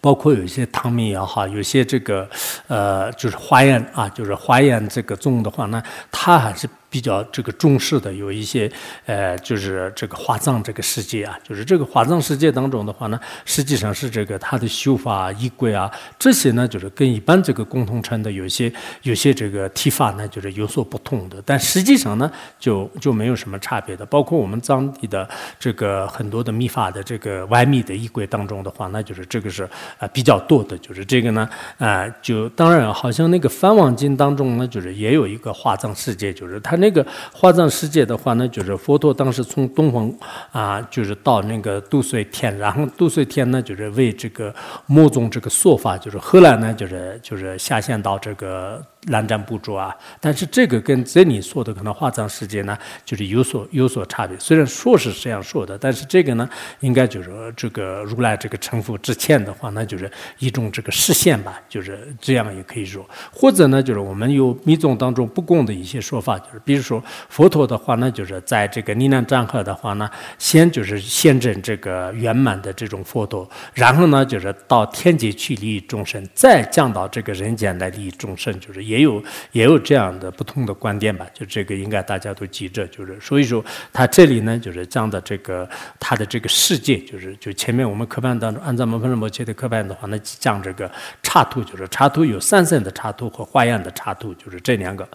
包括有一些汤米也好，有些这个，呃，就是花宴啊，就是花宴这个种的话呢，它还是。比较这个重视的有一些，呃，就是这个华藏这个世界啊，就是这个华藏世界当中的话呢，实际上是这个它的修法衣柜啊，这些呢就是跟一般这个共同称的有些有些这个提法呢就是有所不同的，但实际上呢就就没有什么差别的。包括我们藏地的这个很多的密法的这个外密的衣柜当中的话，那就是这个是啊比较多的，就是这个呢啊就当然好像那个梵网经当中呢，就是也有一个华藏世界，就是它。那个华藏世界的话呢，就是佛陀当时从东方啊，就是到那个度岁天，然后度岁天呢，就是为这个某种这个说法，就是后来呢，就是就是下线到这个。南占部洲啊，但是这个跟这里说的可能化藏世界呢，就是有所有所差别。虽然说是这样说的，但是这个呢，应该就是这个如来这个成佛之前的话，那就是一种这个实现吧，就是这样也可以说。或者呢，就是我们有密宗当中不共的一些说法，就是比如说佛陀的话呢，就是在这个尼南占河的话呢，先就是现证这个圆满的这种佛陀，然后呢，就是到天界去利益众生，再降到这个人间来利益众生，就是一也有也有这样的不同的观点吧，就这个应该大家都记着，就是所以说他这里呢，就是讲的这个他的这个世界，就是就前面我们课本当中按照摩分仁摩切的课本的话，那讲这个插图，就是插图有三圣的插图和花样的插图，就是这两个。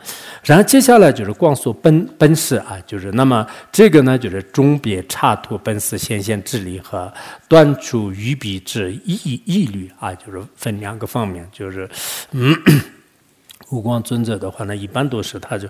然后接下来就是光速本本事啊，就是那么这个呢，就是中别插图本事显现智力和断除愚笔之义义律啊，就是分两个方面，就是嗯。无光尊者的话呢，一般都是他就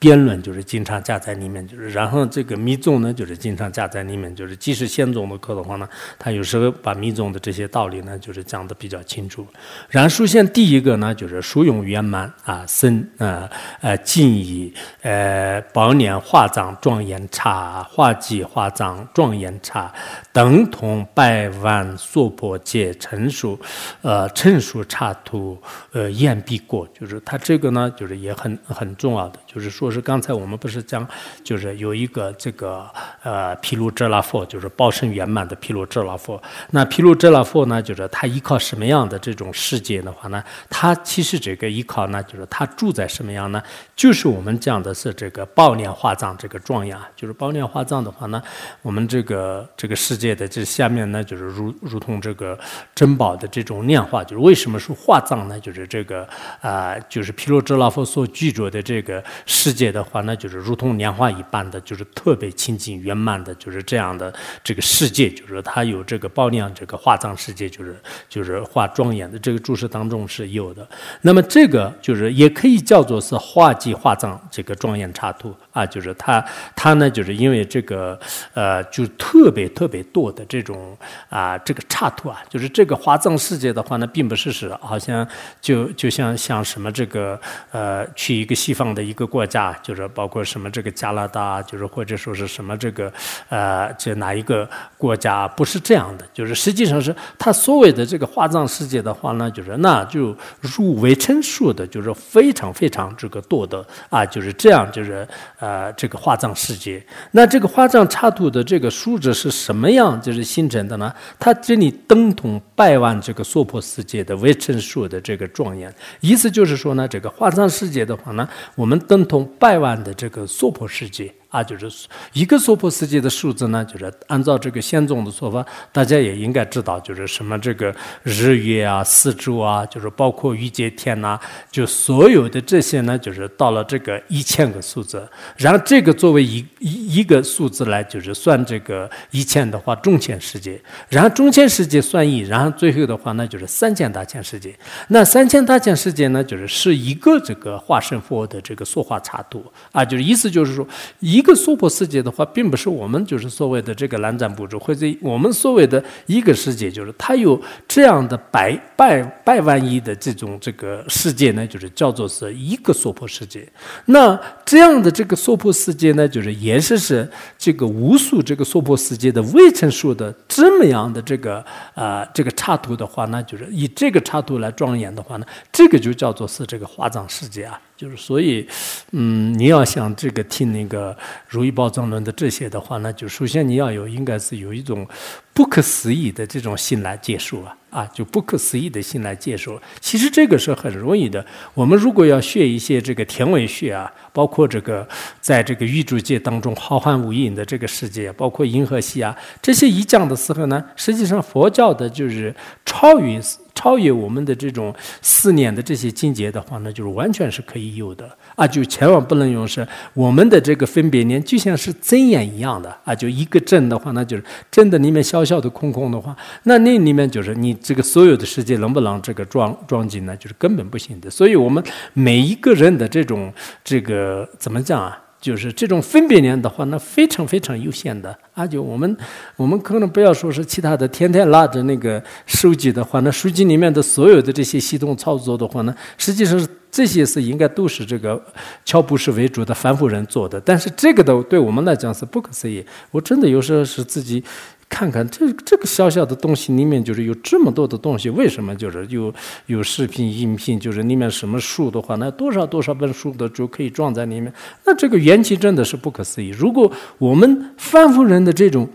辩论就是经常加在里面，就是然后这个密宗呢就是经常加在里面，就是即使宪宗的课的话呢，他有时候把密宗的这些道理呢就是讲的比较清楚。然后首先第一个呢就是殊勇圆满啊，僧呃呃敬意呃宝年化藏庄严刹，化寂化藏庄严刹，等同百万娑婆界成熟呃成熟刹土呃言必过，就是他这个呢就是也很很重要的，就是说。是刚才我们不是讲，就是有一个这个呃毗卢遮那佛，就是报身圆满的毗卢遮那佛。那毗卢遮那佛呢，就是他依靠什么样的这种世界的话呢？他其实这个依靠呢，就是他住在什么样呢？就是我们讲的是这个宝莲华藏这个庄严，就是宝莲华藏的话呢，我们这个这个世界的这下面呢，就是如如同这个珍宝的这种炼化。就是为什么说化藏呢？就是这个啊，就是毗卢遮那佛所居住的这个世。界界的话，那就是如同莲花一般的，就是特别清净圆满的，就是这样的这个世界，就是它有这个宝亮这个化藏世界，就是就是化庄严的这个注释当中是有的。那么这个就是也可以叫做是化寂化藏这个庄严插图啊，就是它它呢就是因为这个呃就特别特别多的这种啊这个插图啊，就是这个化藏世界的话呢，并不是是好像就就像像什么这个呃去一个西方的一个国家。就是包括什么这个加拿大，就是或者说是什么这个，呃，这哪一个国家不是这样的？就是实际上是他所谓的这个化藏世界的话呢，就是那就入围称数的，就是非常非常这个多的啊，就是这样，就是呃这个化藏世界。那这个化藏插图的这个数值是什么样？就是形成的呢？它这里等同百万这个娑婆世界的微尘数的这个庄严。意思就是说呢，这个化藏世界的话呢，我们等同。百万的这个娑婆世界。啊，就是一个娑婆世界的数字呢，就是按照这个先宗的说法，大家也应该知道，就是什么这个日月啊、四柱啊，就是包括欲界天呐，就所有的这些呢，就是到了这个一千个数字，然后这个作为一一一个数字来，就是算这个一千的话，中千世界，然后中千世界算一，然后最后的话，那就是三千大千世界。那三千大千世界呢，就是是一个这个化身佛的这个说话差度啊，就是意思就是说一。一个娑婆世界的话，并不是我们就是所谓的这个南瞻部洲，或者我们所谓的一个世界，就是它有这样的百百百万亿的这种这个世界呢，就是叫做是一个娑婆世界。那这样的这个娑婆世界呢，就是也是是这个无数这个娑婆世界的未成熟的这么样的这个啊这个插图的话，那就是以这个插图来庄严的话呢，这个就叫做是这个华藏世界啊。就是所以，嗯，你要想这个听那个如意宝藏论的这些的话呢，就首先你要有，应该是有一种不可思议的这种心来接受啊，啊，就不可思议的心来接受。其实这个是很容易的。我们如果要学一些这个天文学啊，包括这个在这个宇宙界当中浩瀚无垠的这个世界，包括银河系啊，这些一讲的时候呢，实际上佛教的就是超越。超越我们的这种思念的这些境界的话呢，就是完全是可以有的啊！就千万不能用是我们的这个分别念，就像是针眼一样的啊！就一个针的话，那就是针的里面小小的空空的话，那那里面就是你这个所有的世界能不能这个装装进呢？就是根本不行的。所以我们每一个人的这种这个怎么讲啊？就是这种分别念的话，那非常非常有限的啊！就我们，我们可能不要说是其他的，天天拉着那个手机的话，那手机里面的所有的这些系统操作的话呢，实际上这些是应该都是这个乔布斯为主的凡夫人做的。但是这个的对我们来讲是不可思议。我真的有时候是自己。看看这这个小小的东西里面，就是有这么多的东西，为什么就是有有视频、音频，就是里面什么书的话，那多少多少本书的就可以装在里面？那这个缘起真的是不可思议。如果我们凡夫人的这种。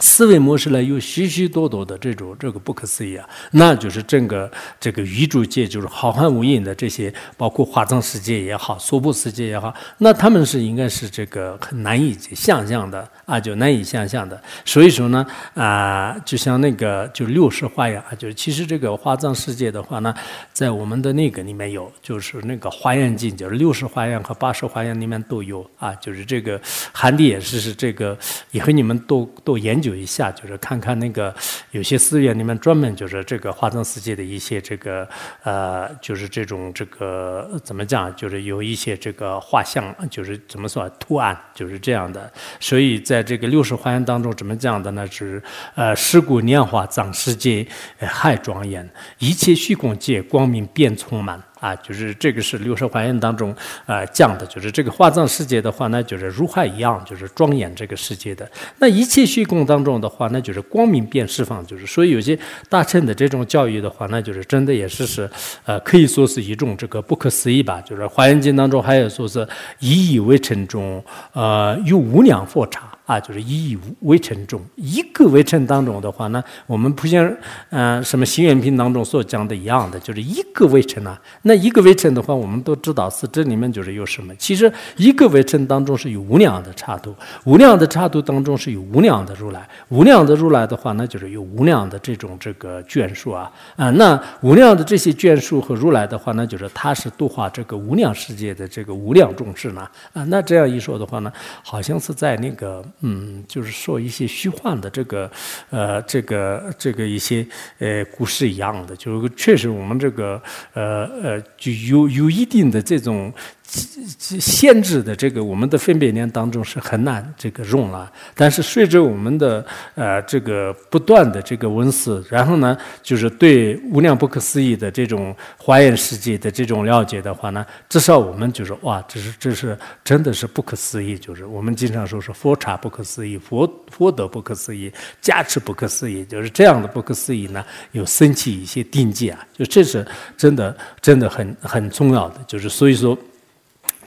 思维模式呢，有许许多多的这种这个不可思议啊，那就是整个这个宇宙界，就是浩瀚无垠的这些，包括华藏世界也好，娑婆世界也好，那他们是应该是这个很难以想象的啊，就难以想象的。所以说呢，啊，就像那个就六十花样啊，就是其实这个华藏世界的话呢，在我们的那个里面有，就是那个华严经，就是六十花样和八十花样里面都有啊，就是这个汉地也是是这个，以后你们都都研究。究一下，就是看看那个有些寺院里面专门就是这个华藏世界的一些这个呃，就是这种这个怎么讲，就是有一些这个画像，就是怎么说图案，就是这样的。所以在这个六十华严当中，怎么讲的呢？是呃，尸骨年华藏世界太庄严，一切虚空界光明遍充满。啊，就是这个是六十华严当中啊讲的，就是这个化藏世界的话呢，就是如海一样，就是庄严这个世界的。那一切虚空当中的话，那就是光明遍释放，就是所以有些大乘的这种教育的话，那就是真的也是是呃，可以说是一种这个不可思议吧。就是华严经当中还有说是以以为尘中，呃，有无量佛刹。啊，就是以为尘中一个为尘当中的话呢，我们不像嗯什么心愿品当中所讲的一样的，就是一个为尘啊。那一个为尘的话，我们都知道是这里面就是有什么？其实一个为尘当中是有无量的差度，无量的差度当中是有无量的如来，无量的如来的话，那就是有无量的这种这个眷属啊啊。那无量的这些眷属和如来的话，那就是他是度化这个无量世界的这个无量众生呢啊。那这样一说的话呢，好像是在那个。嗯，就是说一些虚幻的这个，呃，这个这个一些呃故事一样的，就是确实我们这个呃呃就有有一定的这种。限制的这个我们的分别念当中是很难这个容纳，但是随着我们的呃这个不断的这个文思，然后呢，就是对无量不可思议的这种华严世界的这种了解的话呢，至少我们就是哇，这是这是真的是不可思议，就是我们经常说是佛刹不可思议，佛佛德不可思议，加持不可思议，就是这样的不可思议呢，有升起一些定界啊，就这是真的真的很很重要的，就是所以说。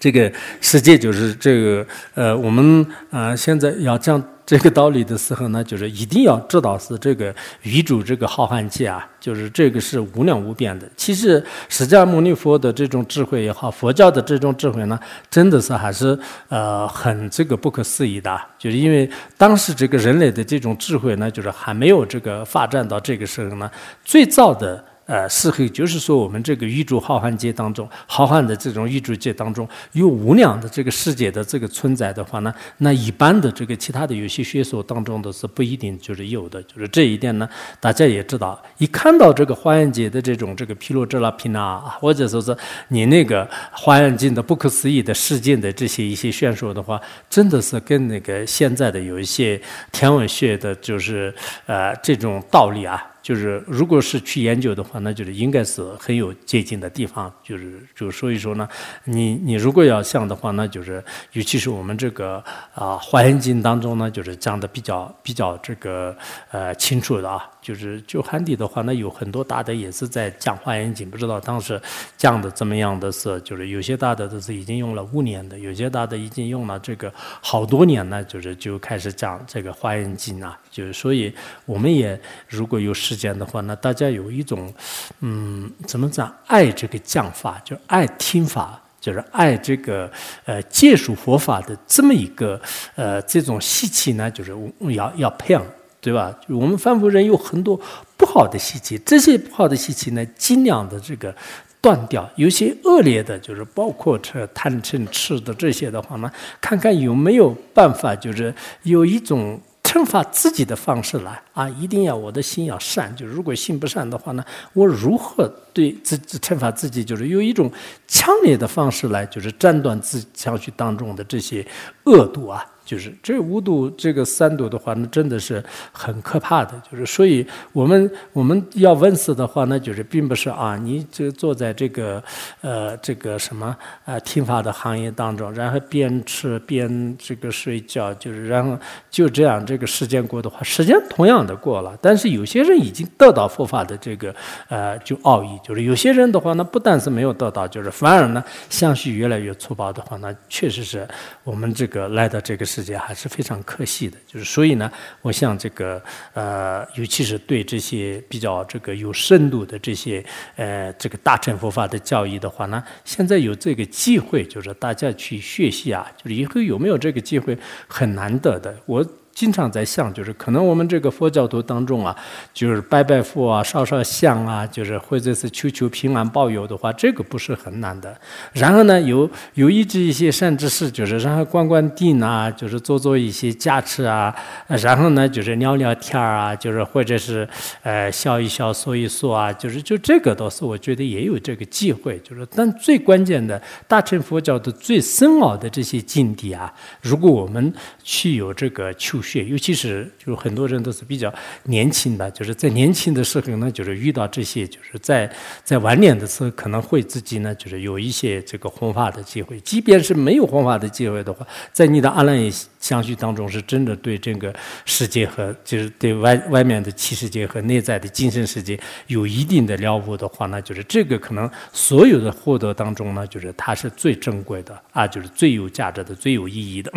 这个世界就是这个，呃，我们啊现在要讲这个道理的时候呢，就是一定要知道是这个宇宙这个浩瀚界啊，就是这个是无量无边的。其实释迦牟尼佛的这种智慧也好，佛教的这种智慧呢，真的是还是呃很这个不可思议的。就是因为当时这个人类的这种智慧呢，就是还没有这个发展到这个时候呢，最早的。呃，是会就是说，我们这个宇宙浩瀚界当中，浩瀚的这种宇宙界当中，有无量的这个世界的这个存在的话呢，那一般的这个其他的有些学说当中的是不一定就是有的，就是这一点呢，大家也知道，一看到这个花严界的这种这个毗罗遮那毗那，或者说是你那个花严经的不可思议的世界的这些一些宣说的话，真的是跟那个现在的有一些天文学的，就是呃这种道理啊。就是如果是去研究的话，那就是应该是很有接近的地方。就是就所以说呢，你你如果要像的话，那就是尤其是我们这个啊《环境》当中呢，就是讲的比较比较这个呃清楚的啊。就是就汉地的话，那有很多大的也是在讲《化缘经》，不知道当时讲的怎么样的是，就是有些大的都是已经用了五年的，有些大的已经用了这个好多年呢，就是就开始讲这个《化缘经》啊。就是所以我们也如果有时间的话，那大家有一种嗯怎么讲爱这个讲法，就爱听法，就是爱这个呃借书佛法的这么一个呃这种习气呢，就是要要培养。对吧？我们凡夫人有很多不好的习气，这些不好的习气呢，尽量的这个断掉。有些恶劣的，就是包括这贪嗔痴的这些的话呢，看看有没有办法，就是有一种惩罚自己的方式来啊！一定要我的心要善，就如果心不善的话呢，我如何对自己惩罚自己？就是有一种强烈的方式来，就是斩断自己相续当中的这些恶毒啊。就是这五度，这个三度的话，那真的是很可怕的。就是所以，我们我们要问死的话，那就是并不是啊，你这坐在这个呃这个什么呃听法的行业当中，然后边吃边这个睡觉，就是然后就这样这个时间过的话，时间同样的过了。但是有些人已经得到佛法的这个呃就奥义，就是有些人的话，那不但是没有得到，就是反而呢相续越来越粗暴的话，那确实是我们这个来到这个。世界还是非常可惜的，就是所以呢，我想这个呃，尤其是对这些比较这个有深度的这些呃这个大乘佛法的教义的话呢，现在有这个机会，就是大家去学习啊，就是以后有没有这个机会很难得的。我经常在想，就是可能我们这个佛教徒当中啊，就是拜拜佛啊、烧烧香啊，就是或者是求求平安保佑的话，这个不是很难的。然后呢，有有一直一些善知识，就是然后观观地啊，就是做做一些加持啊，然后呢，就是聊聊天啊，就是或者是呃笑一笑、说一说啊，就是就这个倒是我觉得也有这个机会，就是但最关键的，大乘佛教的最深奥的这些境地啊，如果我们去有这个求学，尤其是就是很多人都是比较年轻的，就是在年轻的时候呢，就是遇到这些，就是在在晚年的时候，可能会自己呢，就是有一些这个弘法的机会。即便是没有弘法的机会的话，在你的阿赖耶相续当中，是真的对这个世界和就是对外外面的七世界和内在的精神世界有一定的了悟的话，那就是这个可能所有的获得当中呢，就是它是最珍贵的啊，就是最有价值的、最有意义的。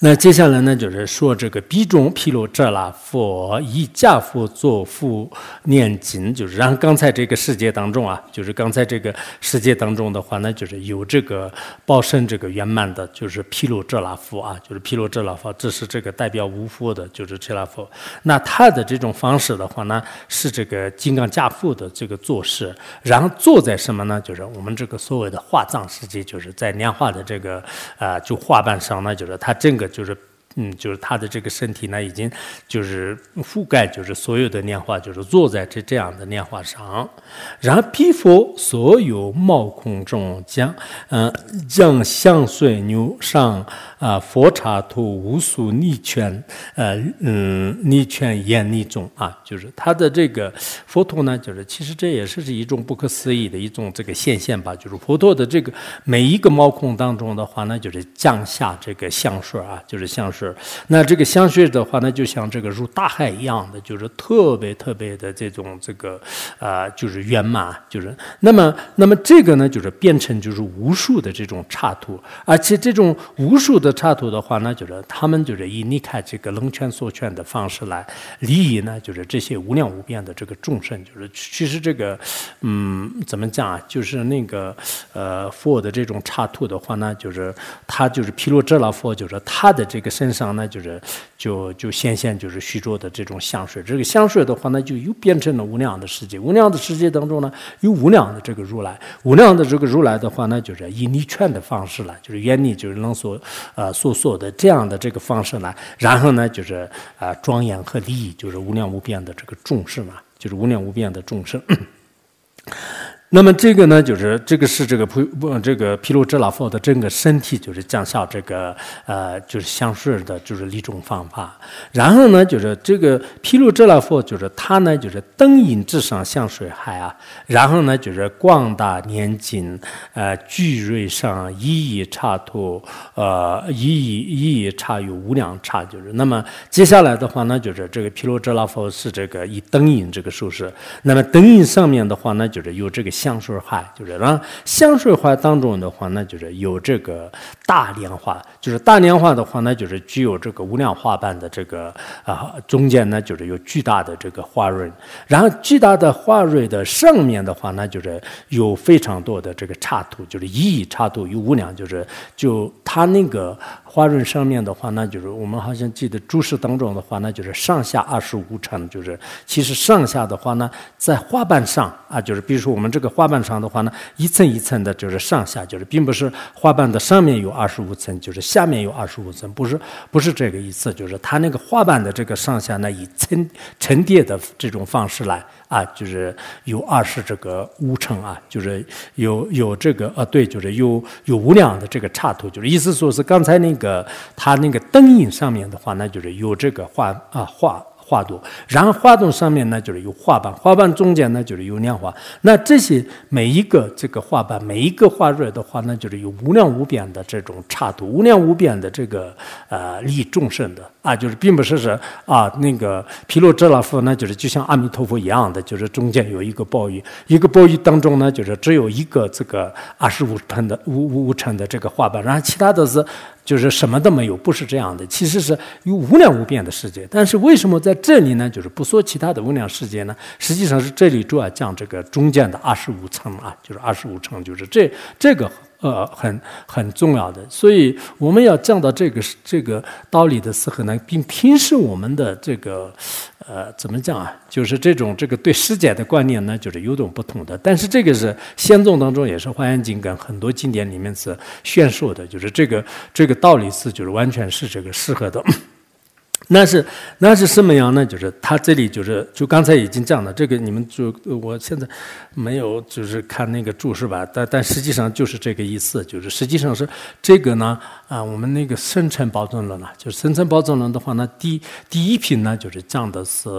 那接下来呢，就是说这个比中毗卢遮那佛以假佛作佛念经，就是让刚才这个世界当中啊，就是刚才这个世界当中的话呢，就是有这个报身这个圆满的，就是毗卢遮那佛啊，就是毗卢遮那佛，这是这个代表无佛的，就是遮那佛。那他的这种方式的话呢，是这个金刚驾父的这个做事，然后坐在什么呢？就是我们这个所谓的化藏世界，就是在莲花的这个啊，就画板上呢，就是他整个。就是，嗯，就是他的这个身体呢，已经就是覆盖，就是所有的念化，就是坐在这这样的念化上。然后毗佛所有毛孔中将，嗯，将香水牛上。啊，佛刹图无数逆圈，呃，嗯，逆圈眼逆中啊，就是他的这个佛陀呢，就是其实这也是是一种不可思议的一种这个现象吧。就是佛陀的这个每一个毛孔当中的话呢，就是降下这个香水啊，就是香水。那这个香水的话呢，就像这个如大海一样的，就是特别特别的这种这个啊，就是圆满，就是那么那么这个呢，就是变成就是无数的这种刹图，而且这种无数的。插图的话呢，就是他们就是以你看这个龙泉缩圈的方式来利益呢，就是这些无量无边的这个众生，就是其实这个，嗯，怎么讲啊？就是那个呃，佛的这种插图的话呢，就是他就是毗卢遮那佛，就是他的这个身身上呢，就是就就显现就是虚着的这种香水。这个香水的话呢，就又变成了无量的世界。无量的世界当中呢，有无量的这个如来。无量的这个如来的话呢，就是以离劝的方式来，就是愿力，就是能所。呃，所说的这样的这个方式呢，然后呢，就是啊，庄严和利益，就是无量无边的这个众生嘛，就是无量无边的众生。那么这个呢，就是这个是这个不不这个毗卢遮那佛的整个身体，就是降下这个呃，就是香水的，就是一种方法。然后呢，就是这个毗卢遮那佛，就是他呢，就是灯影之上像水海啊。然后呢，就是广大年经，呃，巨瑞上一一刹土，呃，一一一一刹有无量刹，就是那么接下来的话呢，就是这个毗卢遮那佛是这个以灯影这个手势。那么灯影上面的话呢，就是有这个。香水花就是，然后香水花当中的话那，就是有这个大莲花，就是大莲花的话呢，就是具有这个无量花瓣的这个啊，中间呢就是有巨大的这个花蕊，然后巨大的花蕊的上面的话呢，就是有非常多的这个插图，就是一亿插图有无量，就是就它那个。花润上面的话，那就是我们好像记得注释当中的话，那就是上下二十五层，就是其实上下的话呢，在花瓣上啊，就是比如说我们这个花瓣上的话呢，一层一层的，就是上下，就是并不是花瓣的上面有二十五层，就是下面有二十五层，不是不是这个意思，就是它那个花瓣的这个上下呢，以沉沉淀的这种方式来。啊，就是有二十这个五层啊，就是有有这个呃，对，就是有有无量的这个插图，就是意思说是刚才那个它那个灯影上面的话，那就是有这个画啊画。花朵，然后花朵上面呢就是有花瓣，花瓣中间呢就是有莲花。那这些每一个这个花瓣，每一个花蕊的话，那就是有无量无边的这种差度，无量无边的这个呃利众生的啊，就是并不是是啊那个毗卢遮那佛，那就是就像阿弥陀佛一样的，就是中间有一个宝玉，一个宝玉当中呢就是只有一个这个二十五层的五五五层的这个花瓣，然后其他的是。就是什么都没有，不是这样的。其实是有无量无边的世界，但是为什么在这里呢？就是不说其他的无量世界呢？实际上是这里主要讲这个中间的二十五层啊，就是二十五层，就是这这个呃很很重要的。所以我们要讲到这个这个道理的时候呢，并平时我们的这个呃怎么讲啊，就是这种这个对世界的观念呢，就是有种不同的。但是这个是先宗当中也是《华严经》跟很多经典里面是宣说的，就是这个这个道理是就是完全是这个适合的。那是那是什么样呢？就是他这里就是就刚才已经讲了，这个你们就我现在没有就是看那个注释吧，但但实际上就是这个意思，就是实际上是这个呢啊，我们那个生辰宝证论呢，就是生辰宝证论的话呢，第第一品呢就是讲的是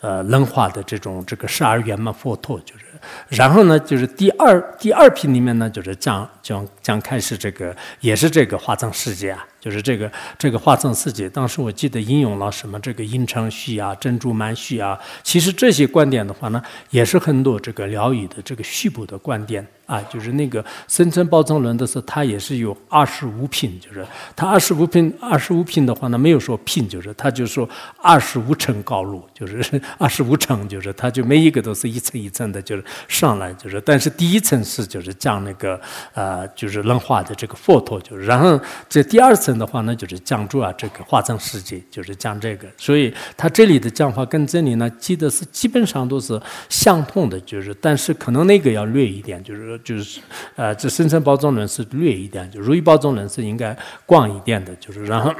呃人化的这种这个十二圆满佛陀，就是然后呢就是第二第二品里面呢就是讲讲讲开始这个也是这个化藏世界啊。就是这个这个化藏世界，当时我记得引用了什么这个阴长序啊、珍珠满序啊，其实这些观点的话呢，也是很多这个疗愈的这个序部的观点。啊，就是那个生辰宝藏轮的时候，它也是有二十五品，就是它二十五品，二十五品的话呢，没有说品，就是它就说二十五层高路，就是 (laughs) 二十五层，就是它就每一个都是一层一层的，就是上来，就是但是第一层是就是讲那个呃，就是人化的这个佛陀，就是然后这第二层的话呢，就是讲座啊这个化藏世界，就是讲这个，所以他这里的讲法跟这里呢，记得是基本上都是相同的，就是但是可能那个要略一点，就是。就是，呃，这深层包装人是略一点，就如意包装人是应该广一点的，就是然后。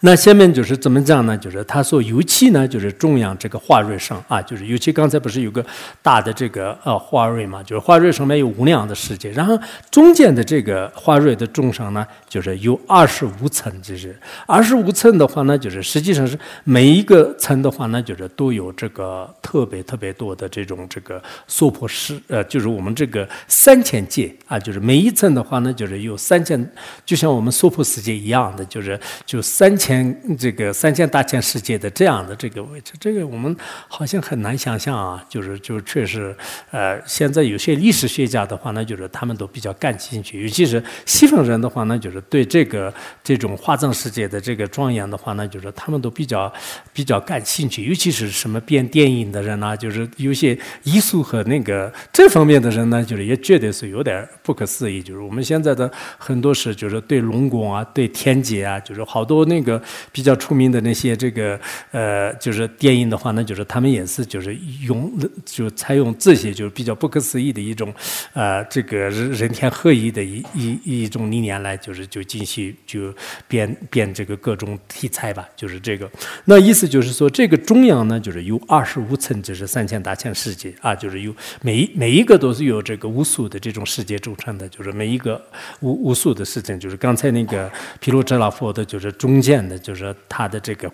那下面就是怎么讲呢？就是他说油漆呢，就是中央这个花蕊上啊，就是尤其刚才不是有个大的这个呃花蕊嘛？就是花蕊上面有无量的世界，然后中间的这个花蕊的中上呢，就是有二十五层，就是二十五层的话呢，就是实际上是每一个层的话呢，就是都有这个特别特别多的这种这个娑婆世，呃，就是我们这个三千界啊，就是每一层的话呢，就是有三千，就像我们娑婆世界一样的，就是就。三千这个三千大千世界的这样的这个位置，这个我们好像很难想象啊。就是就确实，呃，现在有些历史学家的话呢，就是他们都比较感兴趣，尤其是西方人的话呢，就是对这个这种化藏世界的这个庄严的话呢，就是他们都比较比较感兴趣。尤其是什么编电影的人啊，就是有些艺术和那个这方面的人呢，就是也绝对是有点不可思议。就是我们现在的很多是就是对龙宫啊，对天界啊，就是好多。那个比较出名的那些这个呃，就是电影的话，那就是他们也是就是用就采用这些就是比较不可思议的一种呃，这个人人天合一的一一一种理念来，就是就进行就编编这个各种题材吧，就是这个。那意思就是说，这个中央呢，就是有二十五层，就是三千大千世界啊，就是有每一每一个都是由这个无数的这种世界组成的，就是每一个无无数的事情，就是刚才那个毗卢遮那佛的，就是中。间的，就是他的这个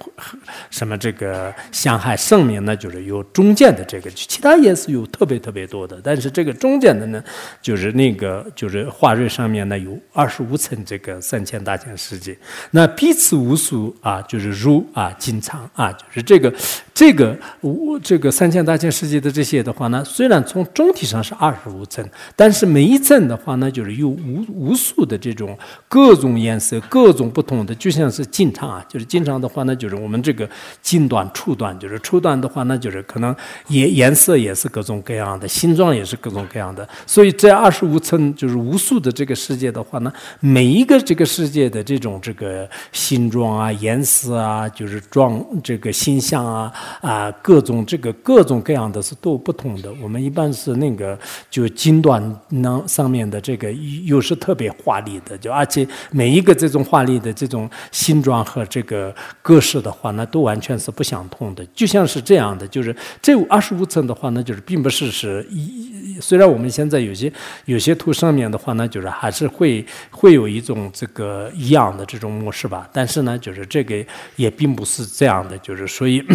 什么这个相害圣名呢，就是有中间的这个，其他也是有特别特别多的，但是这个中间的呢，就是那个就是华瑞上面呢有二十五层这个三千大千世界，那彼此无数啊，就是如啊经常啊，就是这个这个无这个三千大千世界的这些的话呢，虽然从总体上是二十五层，但是每一层的话呢，就是有无无数的这种各种颜色、各种不同的，就像是。经常啊，就是经常的话呢，就是我们这个近端、初端，就是初端的话呢，就是可能颜颜色也是各种各样的，形状也是各种各样的。所以这二十五层就是无数的这个世界的话呢，每一个这个世界的这种这个形状啊、颜色啊，就是状这个形象啊啊，各种这个各种各样的是都不同的。我们一般是那个就近端那上面的这个又是特别华丽的，就而且每一个这种华丽的这种形。形状和这个格式的话，那都完全是不相同的。就像是这样的，就是这二十五层的话，那就是并不是是一。虽然我们现在有些有些图上面的话呢，就是还是会会有一种这个一样的这种模式吧。但是呢，就是这个也并不是这样的，就是所以。(coughs)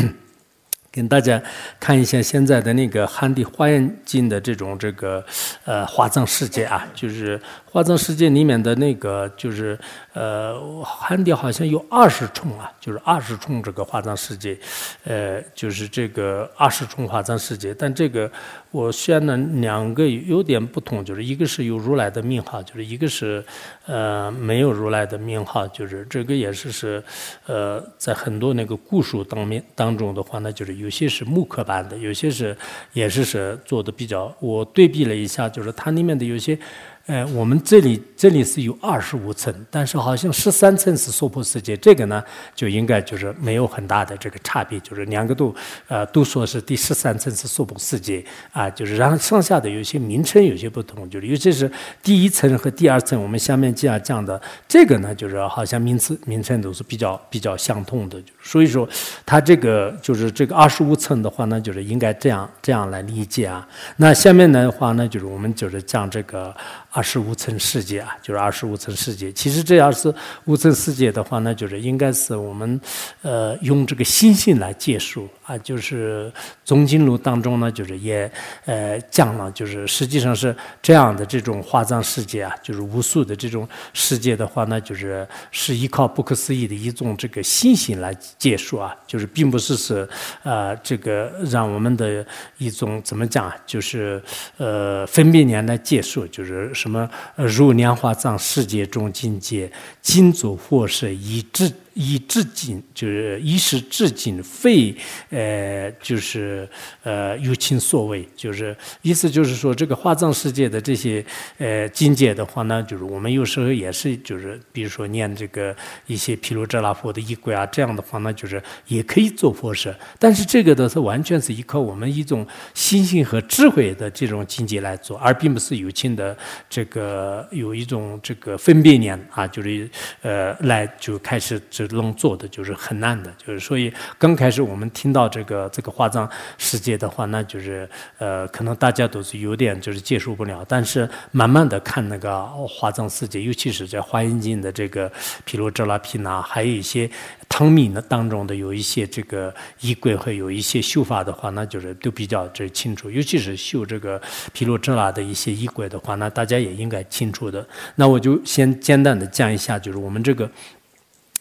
跟大家看一下现在的那个《汉地花严经》的这种这个呃华藏世界啊，就是华藏世界里面的那个就是呃汉地好像有二十重啊，就是二十重这个华藏世界，呃，就是这个二十重华藏世界。但这个我选了两个有点不同，就是一个是有如来的名号，就是一个是呃没有如来的名号，就是这个也是是呃在很多那个故书当面当中的话呢，就是。有些是木刻版的，有些是也是是做的比较。我对比了一下，就是它里面的有些呃，我们这里这里是有二十五层，但是好像十三层是娑婆世界，这个呢就应该就是没有很大的这个差别，就是两个都呃都说是第十三层是娑婆世界啊，就是然后剩下的有些名称有些不同，就是尤其是第一层和第二层，我们下面这样讲的这个呢，就是好像名词名称都是比较比较相通的，所以说它这个就是这个二十五层的话呢，就是应该这样这样来理解啊。那下面的话呢，就是我们就是讲这个。二十五层世界啊，就是二十五层世界。其实这要是五层世界的话呢，就是应该是我们呃用这个心性来结束啊。就是总经录当中呢，就是也呃讲了，就是实际上是这样的这种化藏世界啊，就是无数的这种世界的话呢，就是是依靠不可思议的一种这个信心来结束啊，就是并不是是呃这个让我们的一种怎么讲，就是呃分别年来结束，就是什么如莲花藏世界中境界，金足或是以至。以至今就是一时至今非呃就是呃有情所谓，就是意思就是说这个化藏世界的这些呃境界的话呢，就是我们有时候也是就是比如说念这个一些毗卢遮那佛的仪轨啊，这样的话呢，就是也可以做佛事，但是这个的是完全是依靠我们一种心性和智慧的这种境界来做，而并不是有情的这个有一种这个分别念啊，就是呃来就开始这。能做的就是很难的，就是所以刚开始我们听到这个这个化妆世界的话，那就是呃，可能大家都是有点就是接受不了。但是慢慢的看那个化妆世界，尤其是在《华严经》的这个毗卢遮那毗那，还有一些汤米的当中的有一些这个衣柜和有一些修法的话，那就是都比较这清楚。尤其是修这个毗卢遮那的一些衣柜的话，那大家也应该清楚的。那我就先简单的讲一下，就是我们这个。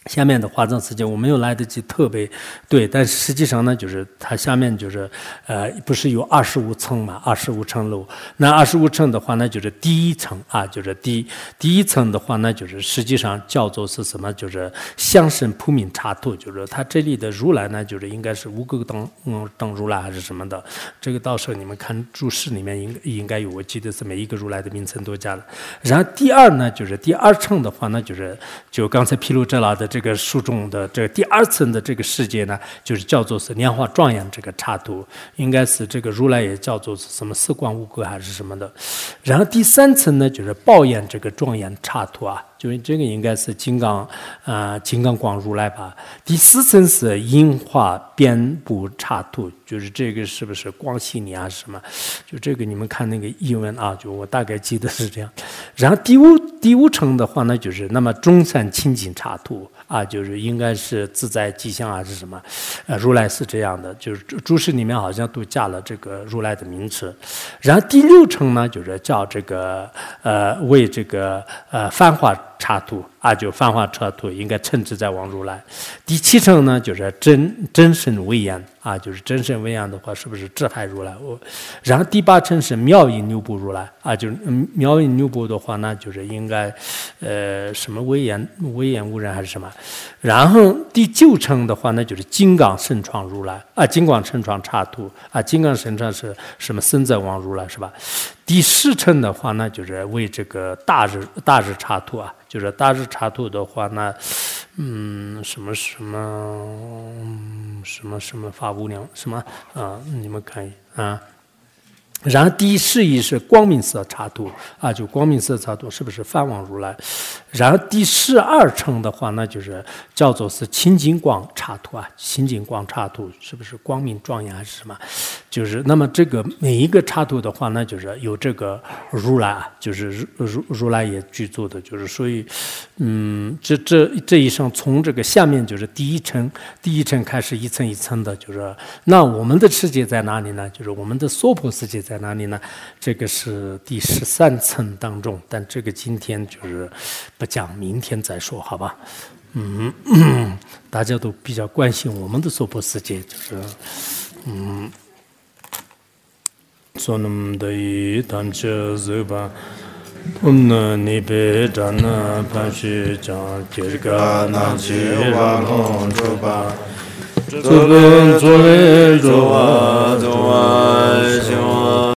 下面的化妆时间我没有来得及特别对，但实际上呢，就是它下面就是呃，不是有二十五层嘛，二十五层楼。那二十五层的话呢，就是第一层啊，就是第第一层的话呢，就是实际上叫做是什么？就是相生普明茶土，就是它这里的如来呢，就是应该是五个等嗯等如来还是什么的。这个到时候你们看注释里面应应该有，我记得是每一个如来的名称都加了。然后第二呢，就是第二层的话呢，就是就刚才披露这了的。这这个书中的这第二层的这个世界呢，就是叫做是莲花庄严这个插图，应该是这个如来也叫做是什么四光五格还是什么的。然后第三层呢，就是报眼这个庄严插图啊。就是这个应该是金刚，啊，金刚光如来吧。第四层是樱花遍布插图，就是这个是不是光系尼啊什么？就这个你们看那个译文啊，就我大概记得是这样。然后第五第五层的话呢，就是那么中山清净茶土。啊，就是应该是自在吉祥还是什么？呃，如来是这样的，就是注释里面好像都加了这个如来的名词。然后第六层呢，就是叫这个呃为这个呃繁华插图。啊，就泛化车土应该称之在王如来。第七层呢，就是真真身威严啊，就是真身威严的话，是不是智海如来？我，然后第八层是妙音六部如来啊，就是妙音六部的话，那就是应该呃什么威严威严无人还是什么？然后第九层的话，那就是金刚神创如来啊，金刚神创插图啊，金刚神创是什么？身在王如来是吧？第十层的话，那就是为这个大日大日插图啊。就是大日插图的话，那，嗯，什么什么，什么什么发无量，什么啊？你们看啊。然后第一示意是光明色插图啊，就光明色插图是不是梵王如来？然后第十二层的话，那就是叫做是清净光插图啊，清净光插图是不是光明庄严还是什么？就是那么这个每一个插图的话，那就是有这个如来啊，就是如如如来也居住的，就是所以，嗯，这这这一层从这个下面就是第一层，第一层开始一层一层的，就是那我们的世界在哪里呢？就是我们的娑婆世界在哪里呢？这个是第十三层当中，但这个今天就是不讲，明天再说，好吧？嗯，大家都比较关心我们的娑婆世界，就是嗯。sonam dayi tancha zuba umna nipe dana panshi cha kirka na jiva mon zuba zubin zubin zuwa zuwa